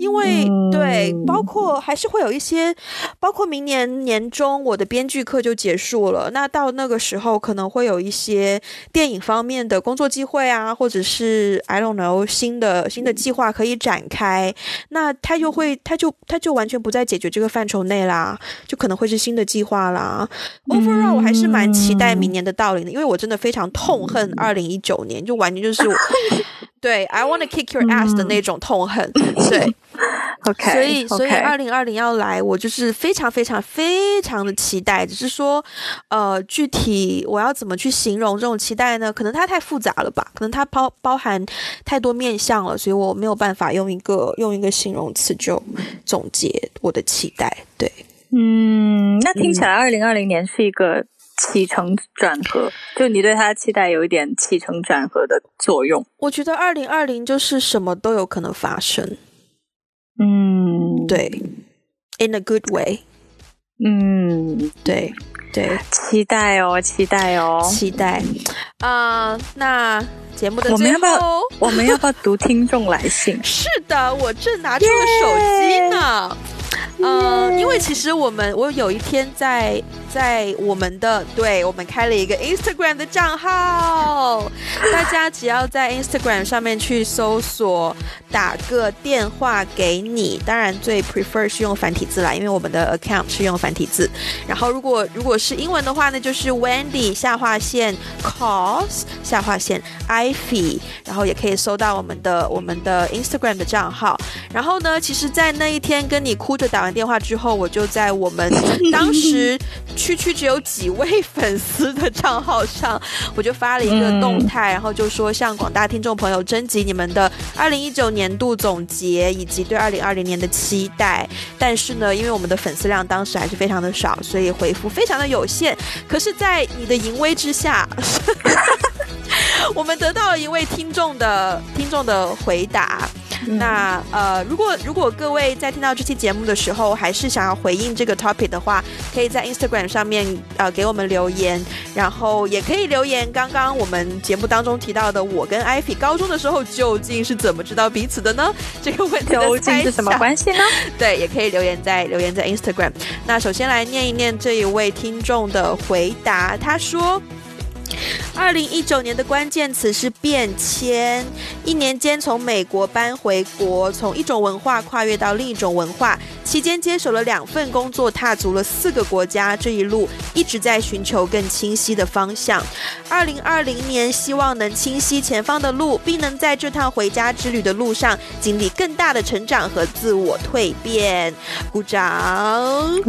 S2: 因为对，包括还是会有一些，包括明年年中我的编剧课就结束了，那到那个时候可能会有一些电影方面的工作机会啊，或者是 I don't know 新的新的计划可以展开，那他就会他就他就完全不在解决这个范畴内啦，就可能会是新的计划啦。Overall，我还是蛮期待明年的到临的，因为我真的非常痛恨二零一九年，就完全就是。<laughs> 对，I want to kick your ass 的那种痛恨，对 <laughs> <laughs>
S1: OK，
S2: 所以所以二零二零要来，我就是非常非常非常的期待。只是说，呃，具体我要怎么去形容这种期待呢？可能它太复杂了吧，可能它包包含太多面向了，所以我没有办法用一个用一个形容词就总结我的期待。对，
S1: 嗯，那听起来二零二零年是一个起承转合？就你对他的期待有一点起承转合的作用？
S2: 我觉得二零二零就是什么都有可能发生。
S1: 嗯，
S2: 对，in a good way。
S1: 嗯，
S2: 对对，
S1: 期待哦，期待哦，
S2: 期待啊！那节目的
S1: 我们要不要
S2: 最后，
S1: 我们要不要读听众来信？<laughs>
S2: 是的，我正拿出了手机呢。嗯，因为其实我们我有一天在在我们的对我们开了一个 Instagram 的账号，大家只要在 Instagram 上面去搜索打个电话给你，当然最 prefer 是用繁体字啦，因为我们的 account 是用繁体字。然后如果如果是英文的话呢，就是 Wendy 下划线 calls 下划线 Ivy，然后也可以搜到我们的我们的 Instagram 的账号。然后呢，其实，在那一天跟你哭着打完电话之后，我就在我们 <laughs> 当时区区只有几位粉丝的账号上，我就发了一个动态，然后就说向广大听众朋友征集你们的二零一九年度总结以及对二零二零年的期待。但是呢，因为我们的粉丝量当时还是非常的少，所以回复非常的有限。可是，在你的淫威之下。<laughs> 我们得到了一位听众的听众的回答。那呃，如果如果各位在听到这期节目的时候，还是想要回应这个 topic 的话，可以在 Instagram 上面呃给我们留言，然后也可以留言刚刚我们节目当中提到的，我跟 Ivy 高中的时候究竟是怎么知道彼此的呢？<laughs> 这个问题
S1: 究竟是什么关系呢？
S2: 对，也可以留言在留言在 Instagram。那首先来念一念这一位听众的回答，他说。二零一九年的关键词是变迁，一年间从美国搬回国，从一种文化跨越到另一种文化，期间接手了两份工作，踏足了四个国家，这一路一直在寻求更清晰的方向。二零二零年希望能清晰前方的路，并能在这趟回家之旅的路上经历更大的成长和自我蜕变。鼓掌！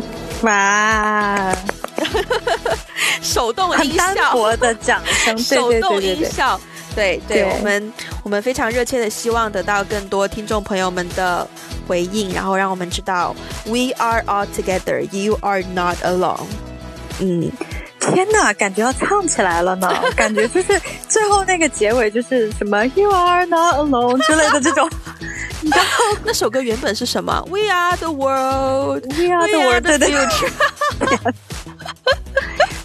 S1: 哇！<laughs>
S2: 手动音
S1: 效，单薄的掌声，
S2: 手动音效，对对，我们我们非常热切的希望得到更多听众朋友们的回应，然后让我们知道，We are all together, you are not alone。
S1: 嗯，天哪，感觉要唱起来了呢，<laughs> 感觉就是最后那个结尾就是什么 You are not alone 之类的这种。
S2: 你知道那首歌原本是什么？We are the world,
S1: We are the world,
S2: the future。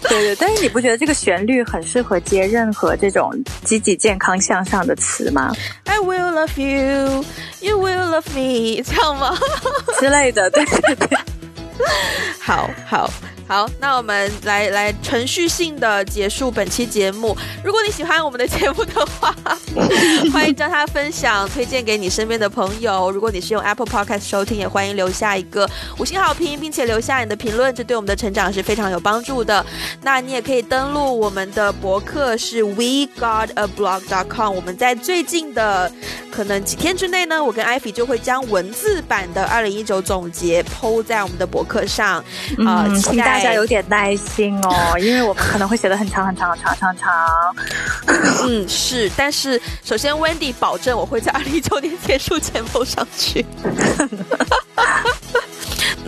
S1: 对 <laughs> 对，但是你不觉得这个旋律很适合接任何这种积极、健康、向上的词吗
S2: ？I will love you, you will love me，这样吗？
S1: 之类的，对对对，
S2: 好 <laughs> 好。好，那我们来来程序性的结束本期节目。如果你喜欢我们的节目的话，<laughs> 欢迎将它分享、推荐给你身边的朋友。如果你是用 Apple Podcast 收听，也欢迎留下一个五星好评，并且留下你的评论，这对我们的成长是非常有帮助的。那你也可以登录我们的博客是 We Got a Blog dot com。我们在最近的可能几天之内呢，我跟艾菲就会将文字版的二零一九总结抛在我们的博客上
S1: 啊，期待。大家有点耐心哦，因为我们可能会写的很长很长很长长长。
S2: 嗯，是，但是首先，Wendy 保证我会在二零一九年结束前播上去。<laughs>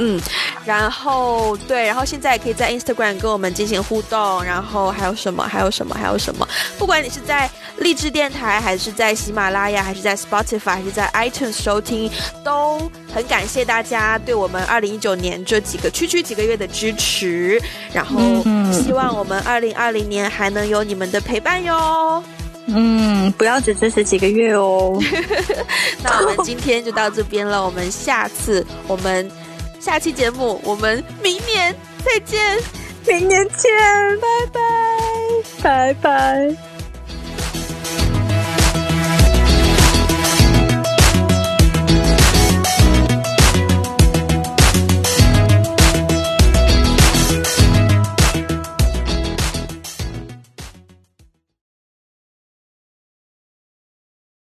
S2: 嗯，然后对，然后现在也可以在 Instagram 跟我们进行互动，然后还有什么？还有什么？还有什么？不管你是在励志电台，还是在喜马拉雅，还是在 Spotify，还是在 iTunes 收听，都很感谢大家对我们二零一九年这几个区区几个月的支持，然后希望我们二零二零年还能有你们的陪伴哟。
S1: 嗯，不要只支持几个月哦。<laughs>
S2: 那我们今天就到这边了，我们下次我们。下期节目，我们明年再见，
S1: 明年见，
S2: 拜拜，
S1: 拜拜。